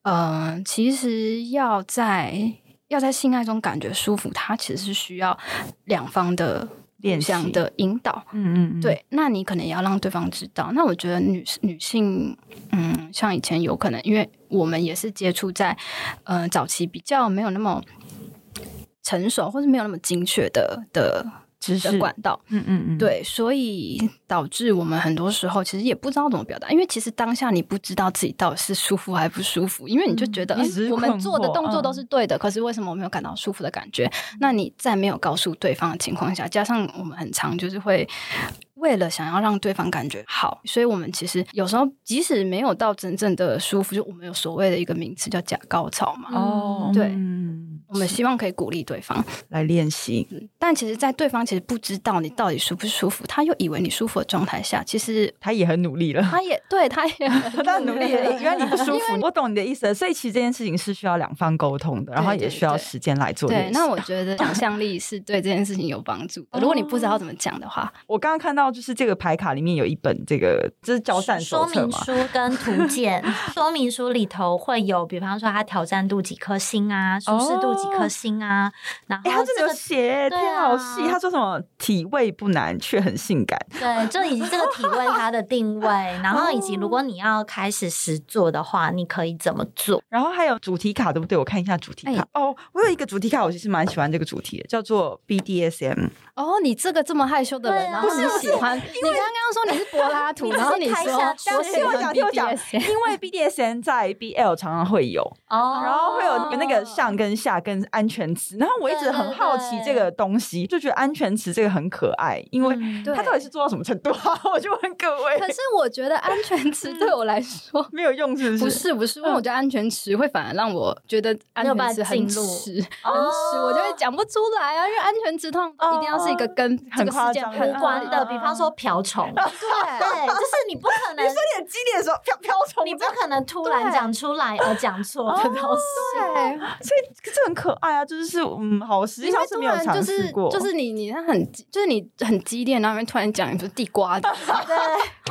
嗯、呃，其实要在要在性爱中感觉舒服，它其实是需要两方的互相的引导。嗯嗯，对，那你可能也要让对方知道。那我觉得女女性，嗯，像以前有可能，因为我们也是接触在，呃，早期比较没有那么成熟，或是没有那么精确的的。知识的管道，嗯嗯嗯，对，所以导致我们很多时候其实也不知道怎么表达，因为其实当下你不知道自己到底是舒服还不舒服，因为你就觉得，嗯欸、我们做的动作都是对的，嗯、可是为什么我没有感到舒服的感觉？那你在没有告诉对方的情况下，加上我们很常就是会为了想要让对方感觉好，所以我们其实有时候即使没有到真正的舒服，就我们有所谓的一个名词叫假高潮嘛，哦，对。我们希望可以鼓励对方来练习，但其实，在对方其实不知道你到底舒不舒服，他又以为你舒服的状态下，其实他也很努力了。他也对，他也很 他很努力了，原来你不舒服，我懂你的意思。所以，其实这件事情是需要两方沟通的，然后也需要时间来做。对，那我觉得想象力是对这件事情有帮助的。如果你不知道怎么讲的话，我刚刚看到就是这个牌卡里面有一本这个就是交战说明书跟图鉴，说明书里头会有，比方说他挑战度几颗星啊，舒适度几颗星啊。然后，哎，他这里有写，天，好细。他说什么？体位不难，却很性感。对，就以及这个体位它的定位，然后以及如果你要开始实做的话，你可以怎么做？然后还有主题卡，对不对？我看一下主题卡。哎、哦，我有一个主题卡，我其实蛮喜欢这个主题的，叫做 BDSM。哦，你这个这么害羞的人，然后你喜欢？你刚刚说你是柏拉图，然后你说我喜欢 BDSM，因为 BDSM 在 BL 常常会有哦，然后会有那个上跟下跟安全词，然后我一直很好奇这个东西，就觉得安全词这个很可爱，因为它到底是做到什么程度啊？我就问各位。可是我觉得安全词对我来说没有用，是不是？不是不是，因为我觉得安全词会反而让我觉得安全词很迟，很迟，我就会讲不出来啊，因为安全词通常一定要是一个跟这个事件无关的，比方说瓢虫，对对，就是你不可能。你说你很激烈的时候，瓢瓢虫，你不可能突然讲出来而讲错的东西。对，所以这很可爱啊，就是是嗯，好，实际上是没有尝试过，就是你你他很就是你很激烈，然后突然讲一个地瓜的，对，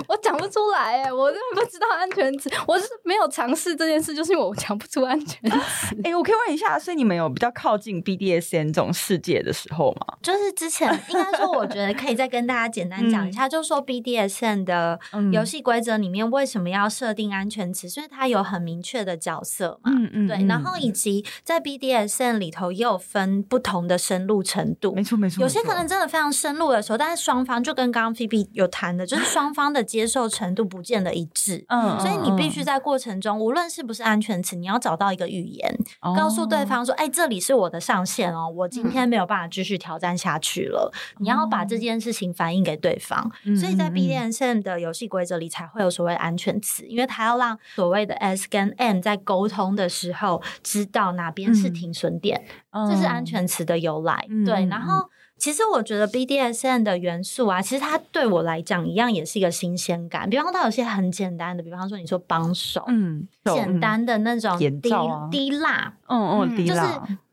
我讲不出来哎，我真的不知道安全词，我是没有尝试这件事，就是因为我讲不出安全词。哎，我可以问一下，所以你们有比较靠近 BDSN 这种世界的时候吗？就是之前应该说，我觉得可以再跟大家简单讲一 下，就是说 BDSN 的游戏规则里面为什么要设定安全词，所以它有很明确的角色嘛，嗯嗯，对，然后以及在里头也有分不同的深入程度，没错没错，有些可能真的非常深入的时候，但是双方就跟刚刚 Phoebe 有谈的，就是双方的接受程度不见得一致，嗯，所以你必须在过程中，无论是不是安全词，你要找到一个语言，告诉对方说，哎，这里是我的上限哦，我今天没有办法继续挑战下去了，你要把这件事情反映给对方，所以在 BDSM 的游戏规则里才会有所谓安全词，因为他要让所谓的 S 跟 M 在沟通的时候知道哪边是停损点，这是安全词的由来。对，然后。其实我觉得 BDSN 的元素啊，其实它对我来讲一样也是一个新鲜感。比方说，它有些很简单的，比方说你说帮手，嗯，简单的那种滴滴蜡，嗯嗯，就是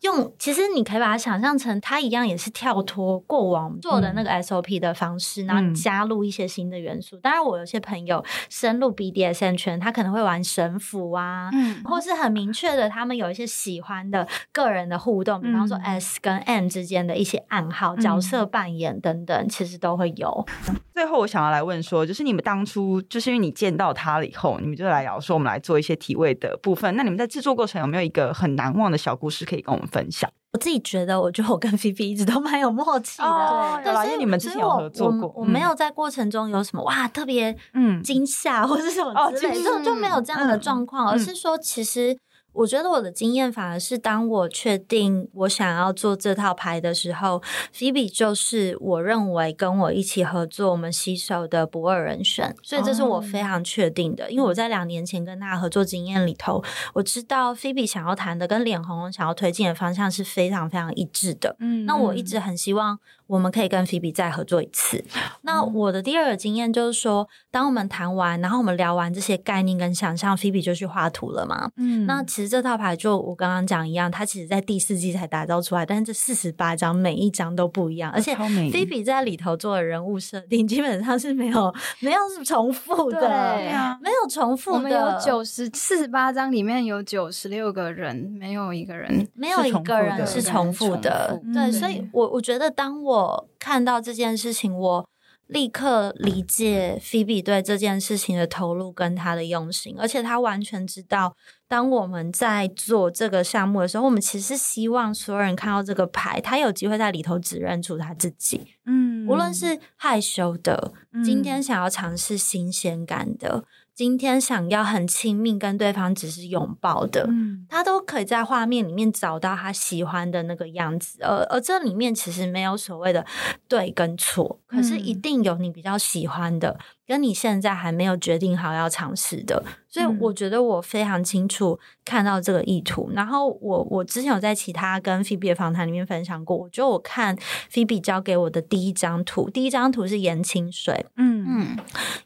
用。其实你可以把它想象成，它一样也是跳脱过往做的那个 SOP 的方式，然后加入一些新的元素。当然，我有些朋友深入 BDSM 圈，他可能会玩神符啊，嗯，或是很明确的，他们有一些喜欢的个人的互动，比方说 S 跟 M 之间的一些暗号。角色扮演等等，其实都会有。最后，我想要来问说，就是你们当初，就是因为你见到他了以后，你们就来聊说，我们来做一些体位的部分。那你们在制作过程有没有一个很难忘的小故事可以跟我们分享？我自己觉得，我觉得我跟菲菲一直都蛮有默契的。哦、对，因为你们之前有合作过，我，我，我没有在过程中有什么哇特别嗯惊吓或者什么之类，就就没有这样的状况，嗯、而是说其实。我觉得我的经验反而是，当我确定我想要做这套牌的时候，Phoebe 就是我认为跟我一起合作我们携手的不二人选，所以这是我非常确定的。因为我在两年前跟他合作经验里头，我知道 Phoebe 想要谈的跟脸红想要推进的方向是非常非常一致的。嗯，那我一直很希望。我们可以跟菲比再合作一次。那我的第二个经验就是说，当我们谈完，然后我们聊完这些概念跟想象，菲比就去画图了嘛。嗯，那其实这套牌就我刚刚讲一样，它其实在第四季才打造出来，但是这四十八张每一张都不一样，而且菲比在里头做的人物设定基本上是没有没有重复的，对啊，没有重复的。我们有九十四十八张里面有九十六个人，没有一个人没有一个人是重复的。对，所以我我觉得当我我看到这件事情，我立刻理解菲比对这件事情的投入跟他的用心，而且他完全知道，当我们在做这个项目的时候，我们其实希望所有人看到这个牌，他有机会在里头指认出他自己。嗯，无论是害羞的，今天想要尝试新鲜感的。今天想要很亲密跟对方只是拥抱的，嗯，他都可以在画面里面找到他喜欢的那个样子，而而这里面其实没有所谓的对跟错，可是一定有你比较喜欢的。跟你现在还没有决定好要尝试的，所以我觉得我非常清楚看到这个意图。嗯、然后我我之前有在其他跟菲比的访谈里面分享过，我觉得我看菲比交给我的第一张图，第一张图是盐清水，嗯嗯，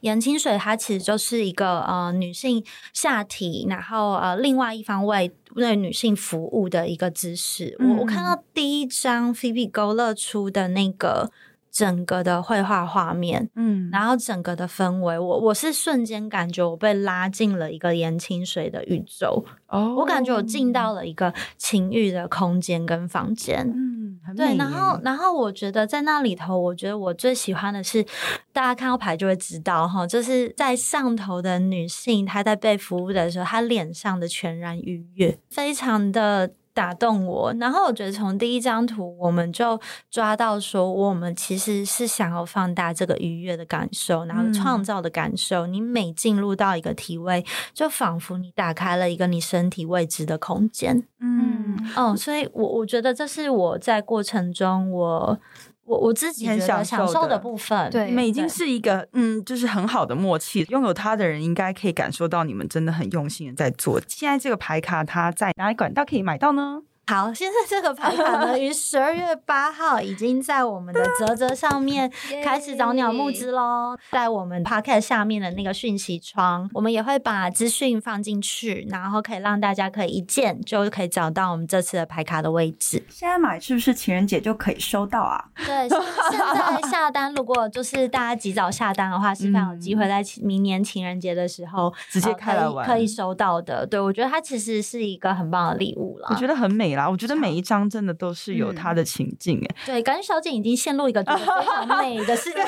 盐清水它其实就是一个呃女性下体，然后呃另外一方为为女性服务的一个姿势。嗯、我我看到第一张菲比勾勒出的那个。整个的绘画画面，嗯，然后整个的氛围，我我是瞬间感觉我被拉进了一个颜清水的宇宙，哦，我感觉我进到了一个情欲的空间跟房间，嗯，对，然后然后我觉得在那里头，我觉得我最喜欢的是，大家看到牌就会知道哈，就是在上头的女性，她在被服务的时候，她脸上的全然愉悦，非常的。打动我，然后我觉得从第一张图我们就抓到说，我们其实是想要放大这个愉悦的感受，然后创造的感受。嗯、你每进入到一个体位，就仿佛你打开了一个你身体未知的空间。嗯，哦，所以我我觉得这是我在过程中我。我我自己很享受的部分，对，你们已经是一个嗯，就是很好的默契。拥有它的人应该可以感受到你们真的很用心的在做。现在这个牌卡它在哪里管道可以买到呢？好，现在这个牌卡呢，于十二月八号已经在我们的 泽泽上面开始找鸟募资喽。在我们 Podcast 下面的那个讯息窗，我们也会把资讯放进去，然后可以让大家可以一键就可以找到我们这次的牌卡的位置。现在买是不是情人节就可以收到啊？对，现在下单，如果就是大家及早下单的话，是非常有机会在明年情人节的时候直接开来玩，可以收到的。对，我觉得它其实是一个很棒的礼物了，我觉得很美。我觉得每一张真的都是有它的情境哎、嗯，对，感觉小姐已经陷入一个非常 美的世界，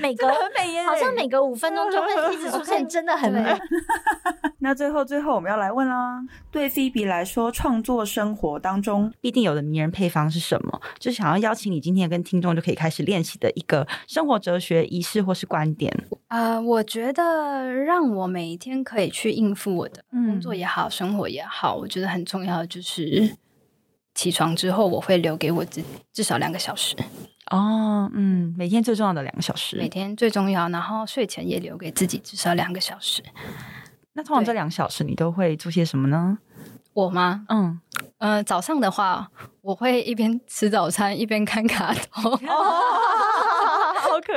每个很美耶，好像每隔五分钟就会一直出现，真的很美。那最后最后我们要来问啦，对菲比来说，创作生活当中必定有的迷人配方是什么？就想要邀请你今天跟听众就可以开始练习的一个生活哲学仪式或是观点。呃，我觉得让我每一天可以去应付我的工作也好，嗯、生活也好，我觉得很重要的就是。起床之后，我会留给我自己至少两个小时。哦，嗯，每天最重要的两个小时，每天最重要。然后睡前也留给自己至少两个小时。那通常这两个小时你都会做些什么呢？我吗？嗯，呃，早上的话，我会一边吃早餐一边看卡通。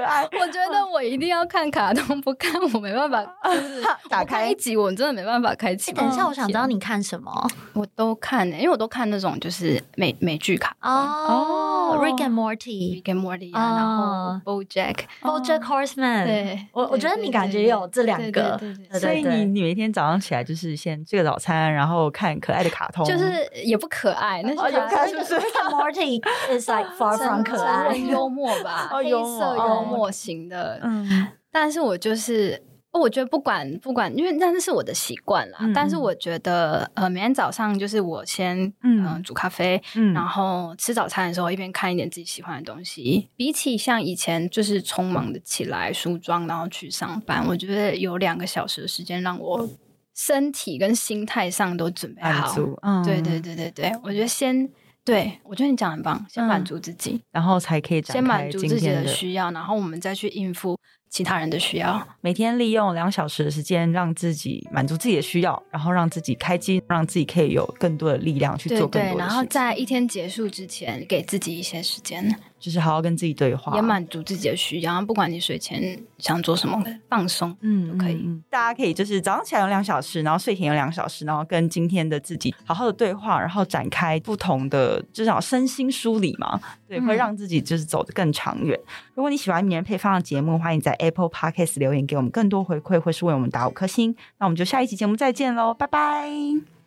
爱！我觉得我一定要看卡通，不看我没办法。就是打开一集，我真的没办法开启。等一下，我想知道你看什么？我都看，因为我都看那种就是美美剧卡哦，Rick and Morty，Rick and Morty，然后 BoJack，BoJack Horseman。对，我我觉得你感觉有这两个，所以你你每天早上起来就是先吃个早餐，然后看可爱的卡通，就是也不可爱，那是不是？Rick and Morty is like far from 可爱，幽默吧，黑色。幽默型的，嗯，但是我就是，我觉得不管不管，因为那是我的习惯啦。嗯、但是我觉得，呃，每天早上就是我先嗯、呃、煮咖啡，嗯，然后吃早餐的时候一边看一点自己喜欢的东西。比起像以前就是匆忙的起来梳妆然后去上班，我觉得有两个小时的时间让我身体跟心态上都准备好。嗯，对对对对对，我觉得先。对，我觉得你讲得很棒，先满足自己，嗯、然后才可以先满足自己的需要，然后我们再去应付其他人的需要。每天利用两小时的时间，让自己满足自己的需要，然后让自己开机，让自己可以有更多的力量去做更多的事情。对，然后在一天结束之前，给自己一些时间。就是好好跟自己对话，也满足自己的需要。不管你睡前想做什么，放松，嗯，都可以。大家可以就是早上起来有两小时，然后睡前有两小时，然后跟今天的自己好好的对话，然后展开不同的，至少身心梳理嘛，对，会让自己就是走得更长远。嗯、如果你喜欢名人配方的节目，欢迎在 Apple Podcast 留言给我们更多回馈，或是为我们打五颗星。那我们就下一期节目再见喽，拜拜，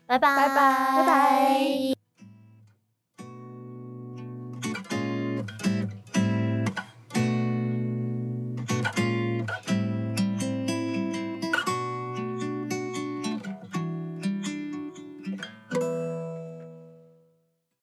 拜拜，拜拜，拜拜。